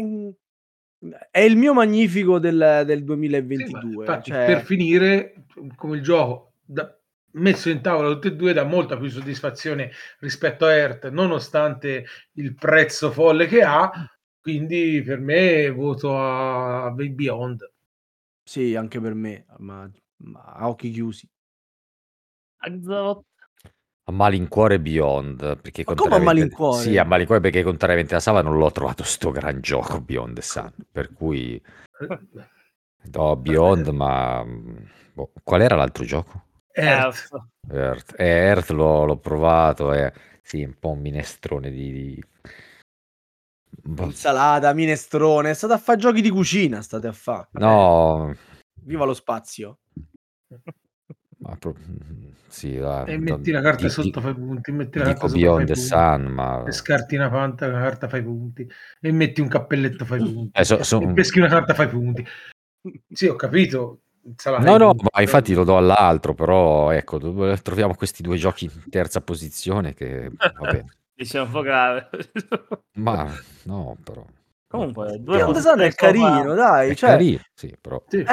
è il mio magnifico del, del 2022. Sì, infatti, cioè... Per finire, come il gioco da, messo in tavola tutti e due dà molta più soddisfazione rispetto a Earth, nonostante il prezzo folle che ha. Quindi per me voto a, a Beyond. Sì, anche per me, ma, ma a occhi chiusi. Azzot a malincuore Beyond, perché Ma come a malincuore? Sì, a malincuore perché contrariamente a Sava non l'ho trovato sto gran gioco Beyond the Sun, per cui (laughs) no, Beyond, ma boh, qual era l'altro gioco? Earth. Earth, eh, Earth l'ho, l'ho provato, è sì, un po' un minestrone di... di... Boh. Insalata, minestrone, state a fare giochi di cucina, state a fare. No. Viva lo spazio. (laughs) Pro- sì, dai, e metti la carta di, sotto, fai punti. Metti la carta Beyond the Sun, ma... E scarti una panta, una carta, fai punti. E metti un cappelletto, fai punti. Eh, so, so... E peschi una carta, fai punti. Sì, ho capito. No, no, ma infatti lo do all'altro, però ecco, troviamo questi due giochi in terza posizione che va (laughs) bene. Dice un po' grave. ma no, però... Comunque, due Beyond the Sun è carino, dai. È cioè, carino, sì, però. Sì. Eh,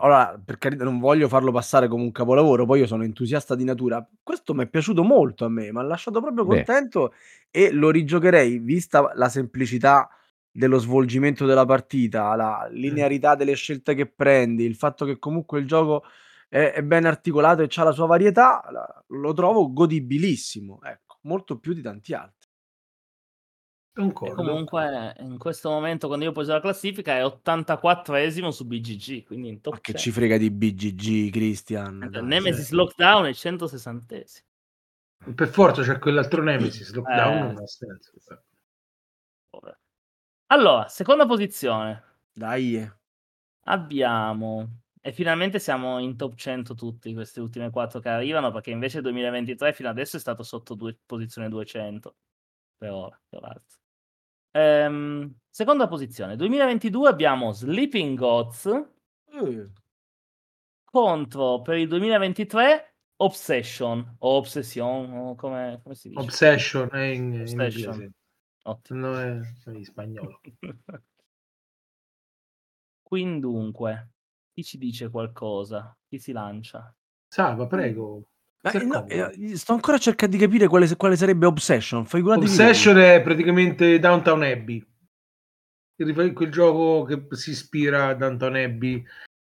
allora, per carità, non voglio farlo passare come un capolavoro, poi io sono entusiasta di natura. Questo mi è piaciuto molto a me, mi ha lasciato proprio contento Beh. e lo rigiocherei, vista la semplicità dello svolgimento della partita, la linearità delle scelte che prendi, il fatto che comunque il gioco è, è ben articolato e ha la sua varietà, la, lo trovo godibilissimo, ecco, molto più di tanti altri. Concordo. comunque in questo momento quando io ho preso la classifica è 84esimo su BGG, quindi in top Ma che 100. ci frega di BGG, Christian? Dai, Nemesis sì. Lockdown è 160esimo. Per forza c'è quell'altro Nemesis Lockdown, eh. non ha senso. Allora, seconda posizione. Dai. Abbiamo e finalmente siamo in top 100 tutti queste ultime quattro che arrivano perché invece il 2023 fino adesso è stato sotto due, posizione 200 per ora, per Ehm, seconda posizione, 2022 abbiamo Sleeping Gods Eh, contro per il 2023 Obsession o Obsession o come, come si dice? Obsession è in, in Obsession. inglese, Ottimo. no è in spagnolo. (laughs) Quindunque, chi ci dice qualcosa? Chi si lancia? Salva, prego. Eh, no, eh, sto ancora cercando di capire quale, quale sarebbe Obsession. Figuratevi. Obsession è praticamente Downtown Abbey. Il Quel gioco che si ispira a Downtown Abbey,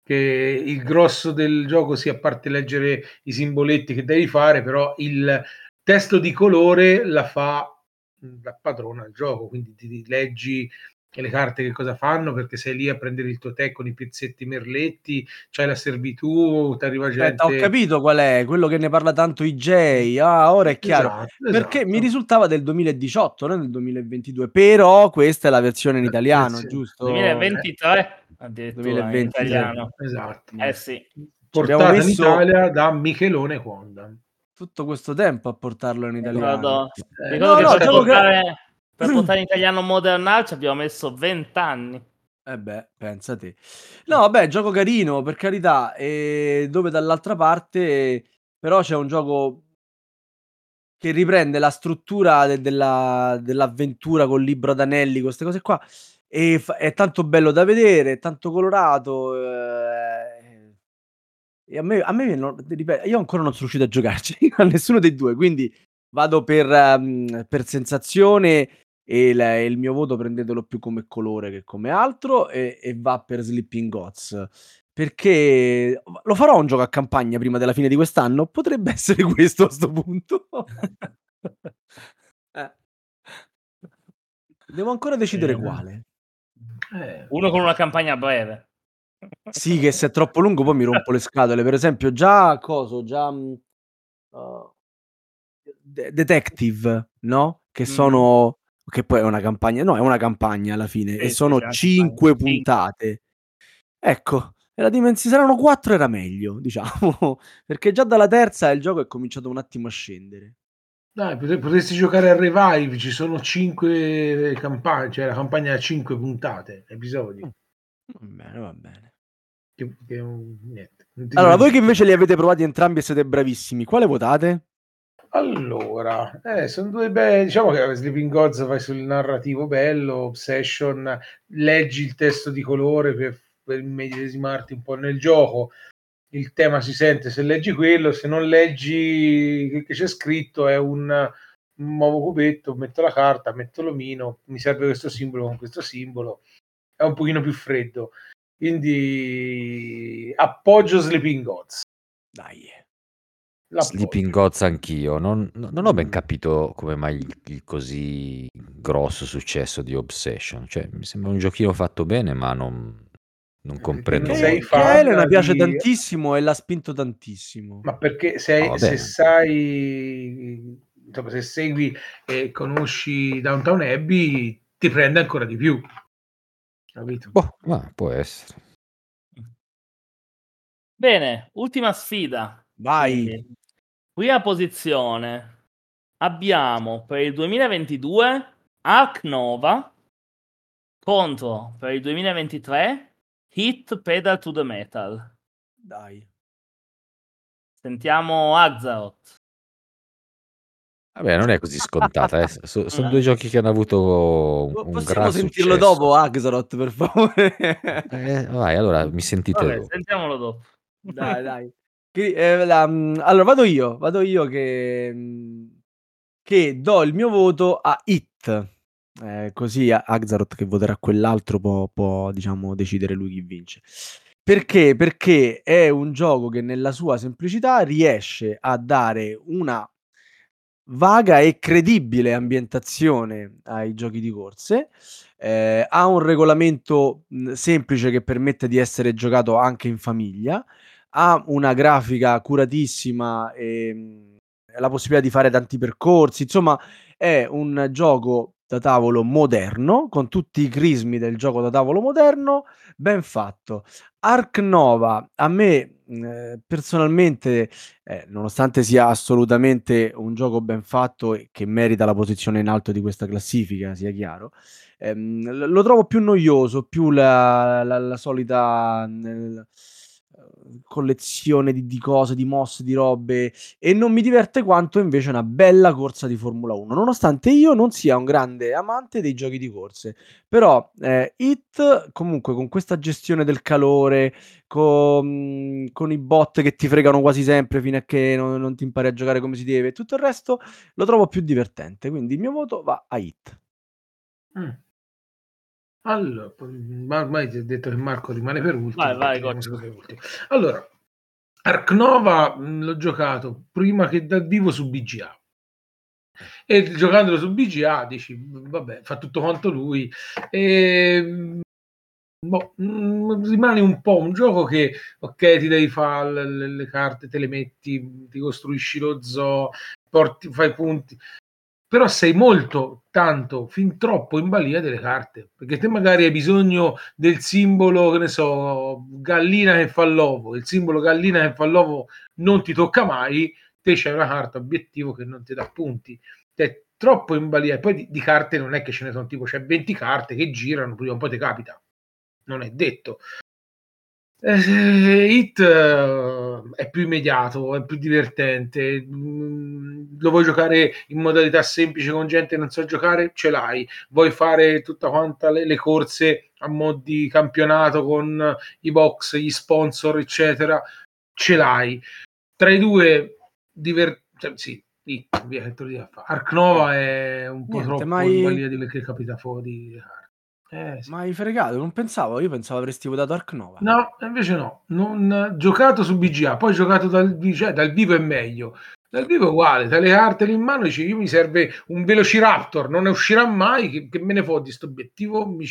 che il grosso del gioco sia a parte leggere i simboletti che devi fare, però il testo di colore la fa la padrona del gioco, quindi ti ti leggi le carte che cosa fanno perché sei lì a prendere il tuo tè con i pezzetti merletti, c'hai la servitù, ti arriva gente... Aspetta, ho capito qual è, quello che ne parla tanto IJ. Ah, ora è chiaro. Esatto, Perché esatto. mi risultava del 2018, non del 2022. Però questa è la versione in italiano, sì. giusto? 2023 addirittura 2023. in italiano. Esatto. Eh sì, Portata messo- in Italia da Michelone Conda. Tutto questo tempo a portarlo in italiano. ricordo, Eh, no, no, che- portare, per portare in italiano Modern Art ci abbiamo messo 20 anni. Eh beh, pensa te. No, vabbè, gioco carino, per carità, e dove dall'altra parte però c'è un gioco che riprende la struttura de- della- dell'avventura col libro ad anelli, queste cose qua, e fa- è tanto bello da vedere, è tanto colorato. eh, e a me, a me non- ripeto, io ancora non sono riuscito a giocarci (laughs) a nessuno dei due, quindi vado per, ehm, per sensazione e il, e il mio voto prendetelo più come colore che come altro e, e va per Sleeping Gods perché lo farò un gioco a campagna prima della fine di quest'anno potrebbe (laughs) essere questo a sto punto (laughs) Eh. devo ancora decidere Eh. quale Eh, Uno con una campagna breve. sì che se è troppo lungo poi mi rompo le scatole per esempio già coso già uh, De- Detective no? che Mhm. sono che poi è una campagna no è una campagna alla fine Sì, e sono anche cinque. Cinque. puntate ecco e la dimensione saranno quattro era meglio (laughs) diciamo perché già dalla terza il gioco è cominciato un attimo a scendere dai, potre- potresti giocare a Revive, ci sono cinque campagne, cioè la campagna ha cinque puntate, episodi. va bene va bene Che, che, niente. Allora voi che invece li avete provati entrambi e siete bravissimi quale votate? Allora, eh, sono due bei, diciamo che Sleeping Gods vai sul narrativo bello, Obsession, leggi il testo di colore per, per immedesimarti un po' nel gioco, il tema si sente se leggi quello, se non leggi che c'è scritto è un, muovo cubetto, metto la carta, metto l'omino, mi serve questo simbolo con questo simbolo, è un pochino più freddo, quindi appoggio Sleeping Gods. dai Sleeping Gods anch'io. Non, no- non ho ben capito come mai il, il così grosso successo di Obsession. Cioè, mi sembra un giochino fatto bene, ma non, non comprendo non che, sei a fan Elena piace di- tantissimo e l'ha spinto tantissimo Ma perché se, No, vabbè. se sai, insomma, se segui e conosci Downtown Abbey, ti prende ancora di più. Capito? Boh, ma può essere. Bene, ultima sfida. vai prima posizione abbiamo per il 2022 Ark Nova contro per il 2023 Hit Pedal to the Metal. dai Sentiamo Azaroth. Vabbè, non è così scontata. eh. So- (laughs) sono due giochi che hanno avuto un, un possiamo sentirlo successo. dopo Axaroth per favore Eh, vai, allora mi sentite Vabbè, dopo. sentiamolo dopo. dai dai Eh, mm, allora vado io vado io che mm, che do il mio voto a It. Eh, così Axaroth che voterà quell'altro può, può, diciamo decidere lui chi vince. Perché? Perché è un gioco che nella sua semplicità riesce a dare una vaga e credibile ambientazione ai giochi di corse. Eh, ha un regolamento mh, semplice che permette di essere giocato anche in famiglia ha una grafica curatissima e mh, la possibilità di fare tanti percorsi insomma è un gioco da tavolo moderno, con tutti i crismi del gioco da tavolo moderno, ben fatto. Ark Nova, a me eh, personalmente, eh, nonostante sia assolutamente un gioco ben fatto e che merita la posizione in alto di questa classifica, sia chiaro, ehm, lo trovo più noioso, più la, la, la solita... Nel, collezione di, di, cose, di mosse, di robe e non mi diverte quanto invece una bella corsa di Formula 1, nonostante io non sia un grande amante dei giochi di corse. Però eh, It comunque con questa gestione del calore, con, con, i bot che ti fregano quasi sempre fino a che non, non ti impari a giocare come si deve e tutto il resto, lo trovo più divertente. Quindi il mio voto va a It. Mm. Allora, ma ormai ti ho detto che Marco rimane per ultimo. Vai, vai, Allora, Ark Nova l'ho giocato prima che dal vivo su BGA. E giocandolo su BGA dici, vabbè, fa tutto quanto lui. E, boh, rimane un po' un gioco che, ok, ti devi fare le, le carte, te le metti, ti costruisci lo zoo, porti, fai punti però sei molto, tanto, fin troppo in balia delle carte, perché te magari hai bisogno del simbolo, che ne so, gallina che fa l'uovo, il simbolo gallina che fa l'uovo non ti tocca mai, te c'è una carta obiettivo che non ti dà punti, te è troppo in balia, e poi di, di, carte non è che ce ne sono tipo, c'è 20 carte che girano, prima o poi ti capita, non è detto. Eh, Hit uh, è più immediato, è più divertente. Mm, lo vuoi giocare in modalità semplice con gente che non sa giocare? Ce l'hai. Vuoi fare tutta quanta le, le corse a mo' di campionato con i box, gli sponsor, eccetera? Ce l'hai. Tra i due, diver- cioè, sì, Ark Nova è un po' Niente, troppo mai... in balia di che capita fuori. Eh, sì. Ma hai fregato, non pensavo, io pensavo avresti votato Ark Nova. No, invece no, non giocato su BGA, poi giocato dal, cioè, dal vivo è meglio. Dal vivo è uguale, dalle carte lì in mano dici io mi serve un Velociraptor, non ne uscirà mai, che, che me ne fo di sto obiettivo, mi,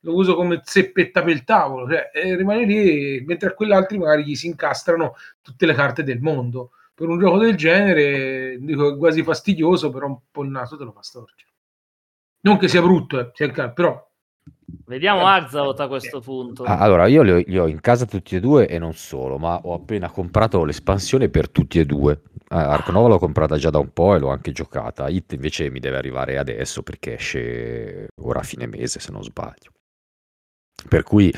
lo uso come zeppetta per il tavolo, cioè, e rimane lì, mentre a quell'altro magari gli si incastrano tutte le carte del mondo. Per un gioco del genere, dico, è quasi fastidioso, però un po' il naso te lo fa storcere. Non che sia brutto, eh, però Vediamo Arzavot a questo punto. Ah, allora, io li ho, li ho, in casa tutti e due e non solo, ma ho appena comprato l'espansione per tutti e due. Ah, Ark Nova l'ho comprata già da un po' e l'ho anche giocata. Hit invece mi deve arrivare adesso perché esce ora a fine mese, se non sbaglio. Per cui,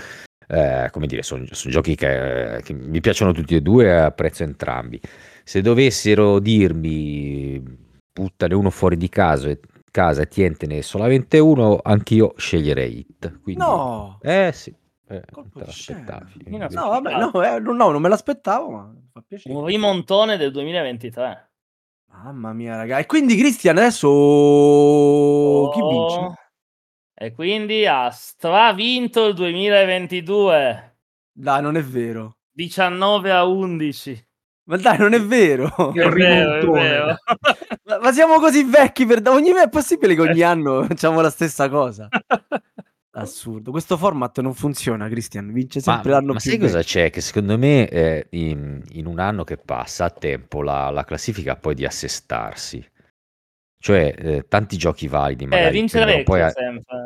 eh, come dire, sono, sono giochi che, che, mi piacciono tutti e due e apprezzo entrambi. Se dovessero dirmi buttane uno fuori di casa e casa e tientene solamente uno, anch'io sceglierei Hit. Quindi... No! Eh sì. Eh, no, vabbè, no, eh, no, non me l'aspettavo, ma fa piacere. Un rimontone del 2023. Mamma mia, raga. E quindi Cristian adesso oh, chi vince? E quindi ha stravinto il 2022. Dai, non è vero. 19 a 11. Ma dai, non è vero. È vero, è vero. Ma, siamo così vecchi per ogni è possibile che ogni anno (laughs) facciamo la stessa cosa. (laughs) Assurdo. Questo format non funziona, Christian. Vince sempre ma, l'anno ma più. Ma sai cosa c'è? Che secondo me eh, in, in, un anno che passa a tempo la, la classifica poi di assestarsi. Cioè, eh, tanti giochi validi, eh, magari eh, poi, a,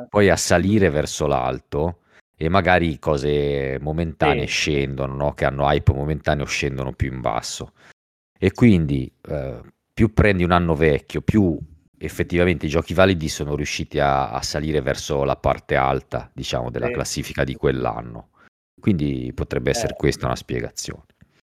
poi a salire verso l'alto e magari cose momentanee sì. scendono, no? che hanno hype momentaneo scendono più in basso. E quindi eh, più prendi un anno vecchio, più effettivamente i giochi validi sono riusciti a, a salire verso la parte alta, diciamo, della sì. classifica di quell'anno. Quindi potrebbe essere eh. questa una spiegazione.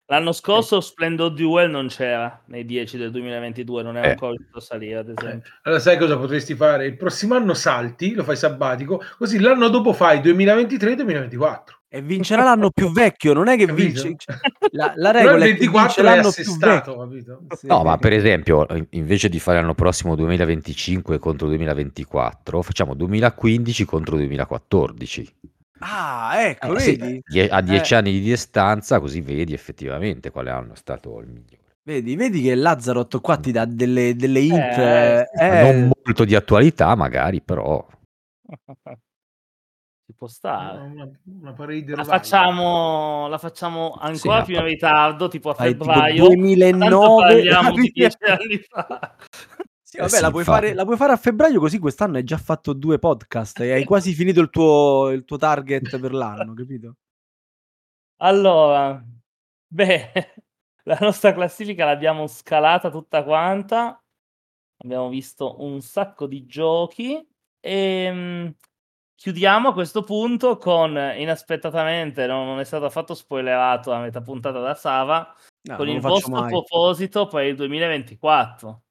L'anno scorso Splendid Duel non c'era nei 10 del 2022, non è eh. ancora riuscito a salire, ad esempio. Allora sai cosa potresti fare? Il prossimo anno salti, lo fai sabbatico, così l'anno dopo fai 2023-2024. E vincerà l'anno più vecchio, non è che capito? vince la, la regola Però il 24 è, è l'anno più vecchio. Capito? Sì. No, ma per esempio, invece di fare l'anno prossimo 2025 contro 2024, facciamo 2015 contro 2014. Ah, ecco, eh, vedi? Sì, a dieci eh. anni di distanza, così vedi effettivamente quale anno è stato il migliore. Vedi, vedi che Lazzarot qua ti dà delle, delle hint. Eh, eh. Non molto di attualità, magari, però. (laughs) Ci può stare. Una, una la, facciamo, la facciamo ancora sì, più in ritardo, tipo a febbraio. Tipo 2009. (laughs) Parliamo di (laughs) dieci anni fa. Sì, Eh vabbè, sì, la, puoi fare, la puoi fare a febbraio così quest'anno hai già fatto due podcast e hai quasi finito il tuo, il tuo target per l'anno, capito? Allora, beh, (laughs) la nostra classifica l'abbiamo scalata tutta quanta. Abbiamo visto un sacco di giochi e chiudiamo a questo punto con inaspettatamente, no, non è stato affatto spoilerato a metà puntata da Sava, No, con non il vostro mai. proposito per il 2024.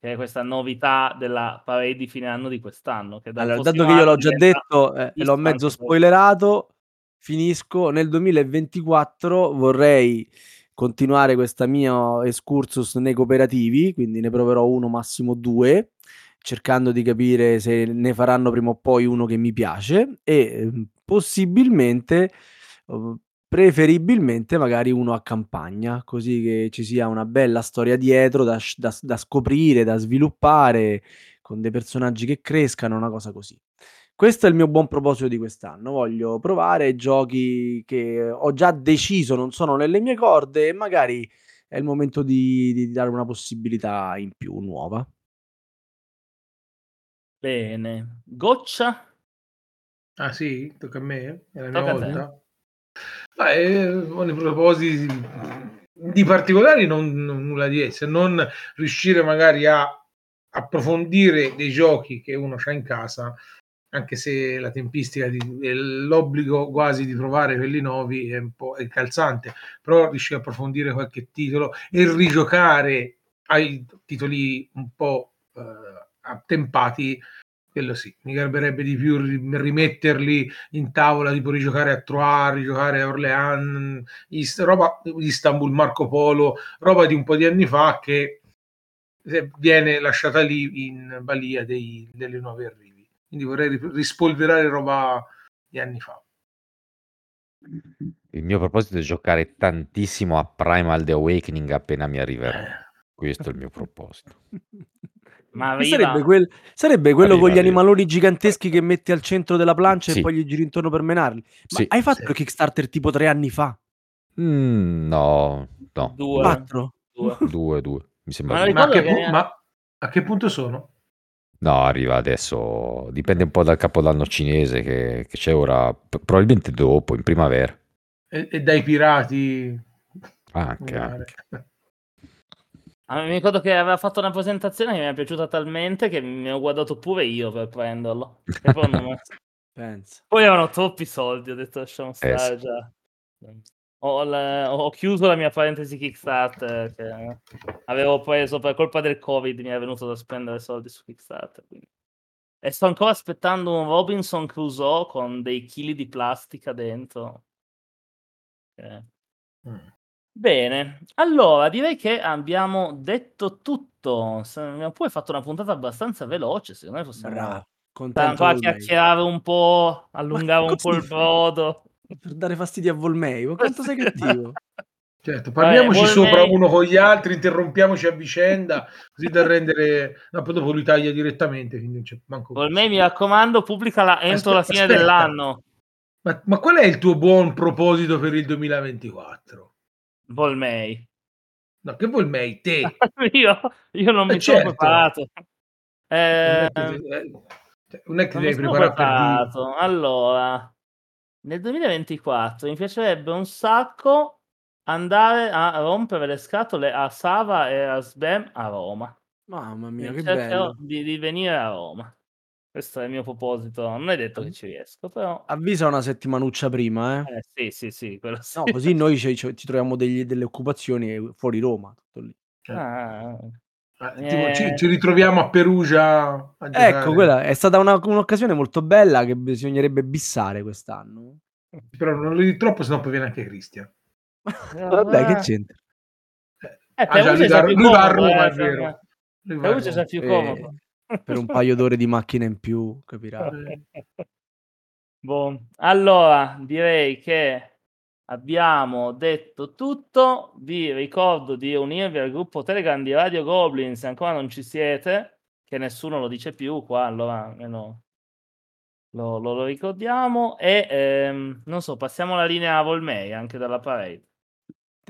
Che è questa novità della parade di fine anno di quest'anno. Che dal Allora, dato che io l'ho già detto eh, e l'ho mezzo spoilerato, finisco nel 2024 vorrei continuare questa mia excursus nei cooperativi, quindi ne proverò uno massimo due, cercando di capire se ne faranno prima o poi uno che mi piace e ehm, possibilmente preferibilmente magari uno a campagna, così che ci sia una bella storia dietro da, da- da scoprire, da sviluppare, con dei personaggi che crescano, una cosa così. Questo è il mio buon proposito di quest'anno. Voglio provare giochi che ho già deciso non sono nelle mie corde e magari è il momento di, di dare una possibilità in più nuova. Bene. Goccia? Ah sì, tocca a me? È la mia Tocca a te. volta? Ma eh, nei propositi di particolari non, non nulla di se non riuscire magari a approfondire dei giochi che uno ha in casa, anche se la tempistica di, l'obbligo quasi di trovare quelli nuovi è un po' è calzante, però riuscire a approfondire qualche titolo e rigiocare ai titoli un po' eh, attempati quello sì, mi garberebbe di più ri- rimetterli in tavola, tipo rigiocare a Troyes, rigiocare a Orléans, Ist- roba di Istanbul, Marco Polo, roba di un po' di anni fa che viene lasciata lì in balia dei, delle nuove arrivi. Quindi vorrei ri- rispolverare roba di anni fa. Il mio proposito è giocare tantissimo a Primal The Awakening appena mi arriverà. Eh, Questo è il mio proposito. (laughs) Ma sarebbe, quel- sarebbe quello Arriva, con gli arriva. animaloni giganteschi che metti al centro della plancia Sì. e poi gli giri intorno per menarli. Ma Sì. hai fatto Sì. il Kickstarter tipo tre anni fa? Mm, no, no. Due. Quattro? Due. (laughs) Due, due. Mi sembra Ma ma, che che- pu- ma a che punto sono? No, arriva adesso. Dipende un po' dal capodanno cinese che, che c'è ora. P- probabilmente dopo, in primavera. E, e dai pirati? Anche, anche. Ah, mi ricordo che aveva fatto una presentazione che mi è piaciuta talmente che mi ho guardato pure io per prenderlo. E poi, non- (laughs) Pensa. poi erano troppi soldi, ho detto lasciamo stare Eh, già. Ho, la- ho chiuso la mia parentesi Kickstarter che avevo preso per colpa del Covid, mi è venuto da spendere soldi su Kickstarter. quindi. E sto ancora aspettando un Robinson Crusoe con dei chili di plastica dentro. Eh. Mm. Bene, allora direi che abbiamo detto tutto. Se- Abbiamo pure fatto una puntata abbastanza veloce. Secondo me possiamo Bravo. stare Contento ancora a Volmei. chiacchierare un po', allungare un po' il fai? brodo. Per dare fastidio a Volmei. Ma quanto sei (laughs) cattivo? Certo, parliamoci Vabbè, sopra Volmei- uno con gli altri, interrompiamoci a vicenda, così da rendere... No, poi dopo lui taglia direttamente, quindi non c'è manco... Ormai mi raccomando, pubblicala entro la Aspetta, fine aspetta. dell'anno. Ma, ma qual è il tuo buon proposito per il 2024? Volmei. No, che vuol mai te? (laughs) io, io non Eh, mi sono certo. preparato. Non Eh, è che, non è che devi sono preparare. Allora, nel 2024 mi piacerebbe un sacco andare a rompere le scatole a Sava e a Sbem a Roma. Mamma mia, Mi che bello. di, di venire a Roma. Questo è il mio proposito. Non è detto che ci riesco, però. Avvisa una settimanuccia prima, eh. Eh, sì, sì, sì, quello sì. No, così noi ci, ci- ci troviamo degli- delle occupazioni fuori Roma. tutto lì. Ah, Ah, Eh. tipo, ci, ci ritroviamo a Perugia a giocare. Ecco, quella è stata una- un'occasione molto bella che bisognerebbe bissare quest'anno. Però non lo di troppo, sennò poi viene anche Cristian. (laughs) Vabbè, che c'entra? Eh, Ah, già, Perugia lui, va, più lui va a comodo, Roma, eh, è vero. insomma. Lui va a Perugia Roma. più Eh, comodo. Per un paio d'ore di macchina in più, capirai. (laughs) Boh, allora direi che abbiamo detto tutto. Vi ricordo di unirvi al gruppo Telegram di Radio Goblin se ancora non ci siete, che nessuno lo dice più qua, allora almeno lo, lo- lo ricordiamo. E ehm, non so, passiamo la linea a Volmei anche dalla parade.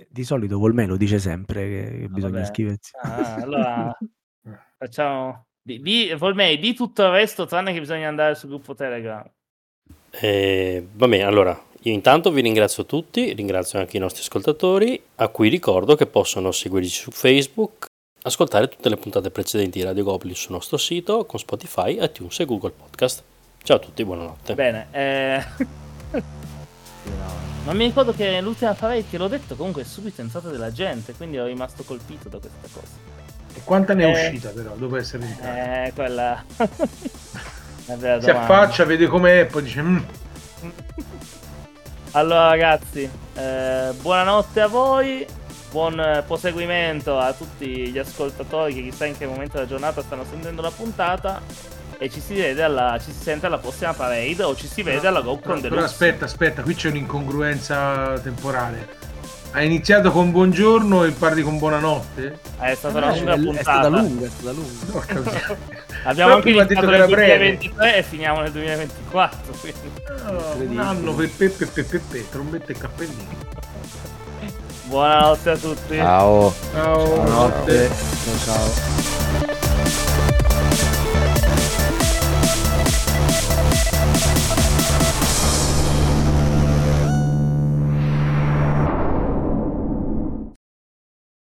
Di solito Volme lo dice sempre che, che Ah, bisogna vabbè. iscriversi. Ah, allora (laughs) facciamo di, di, Volmei, di tutto il resto tranne che bisogna andare sul gruppo Telegram. Eh, va bene, allora io intanto vi ringrazio tutti, ringrazio anche i nostri ascoltatori, a cui ricordo che possono seguirci su Facebook, ascoltare tutte le puntate precedenti di Radio Goblin sul nostro sito con Spotify, iTunes e Google Podcast. Ciao a tutti, buonanotte. Bene, eh... (laughs) Non mi ricordo che l'ultima che l'ho detto comunque è subito entrata della gente, quindi ero rimasto colpito da questa cosa. E quanta ne è Eh. uscita però dopo essere entrata? Eh, quella... (laughs) Si affaccia, vede com'è e poi dice "Mm, Allora ragazzi, eh, buonanotte a voi, buon eh, proseguimento a tutti gli ascoltatori che chissà in che momento della giornata stanno sentendo la puntata e ci si vede alla, ci si sente alla prossima parade o ci si vede alla Però, GoCon però Deluxe. aspetta, aspetta, qui c'è un'incongruenza temporale. Hai iniziato con buongiorno e parli con buonanotte? Eh, È stata una lunga è, è puntata. stata lunga, è stata lunga. (laughs) Abbiamo anche iniziato che nel era breve. 2023 e finiamo nel 2024. Quindi. Oh, un anno per pepe pepe pepe, trombette e cappellini. Buonanotte a tutti. Ciao. Ciao, Buonanotte. notte. Ciao ciao.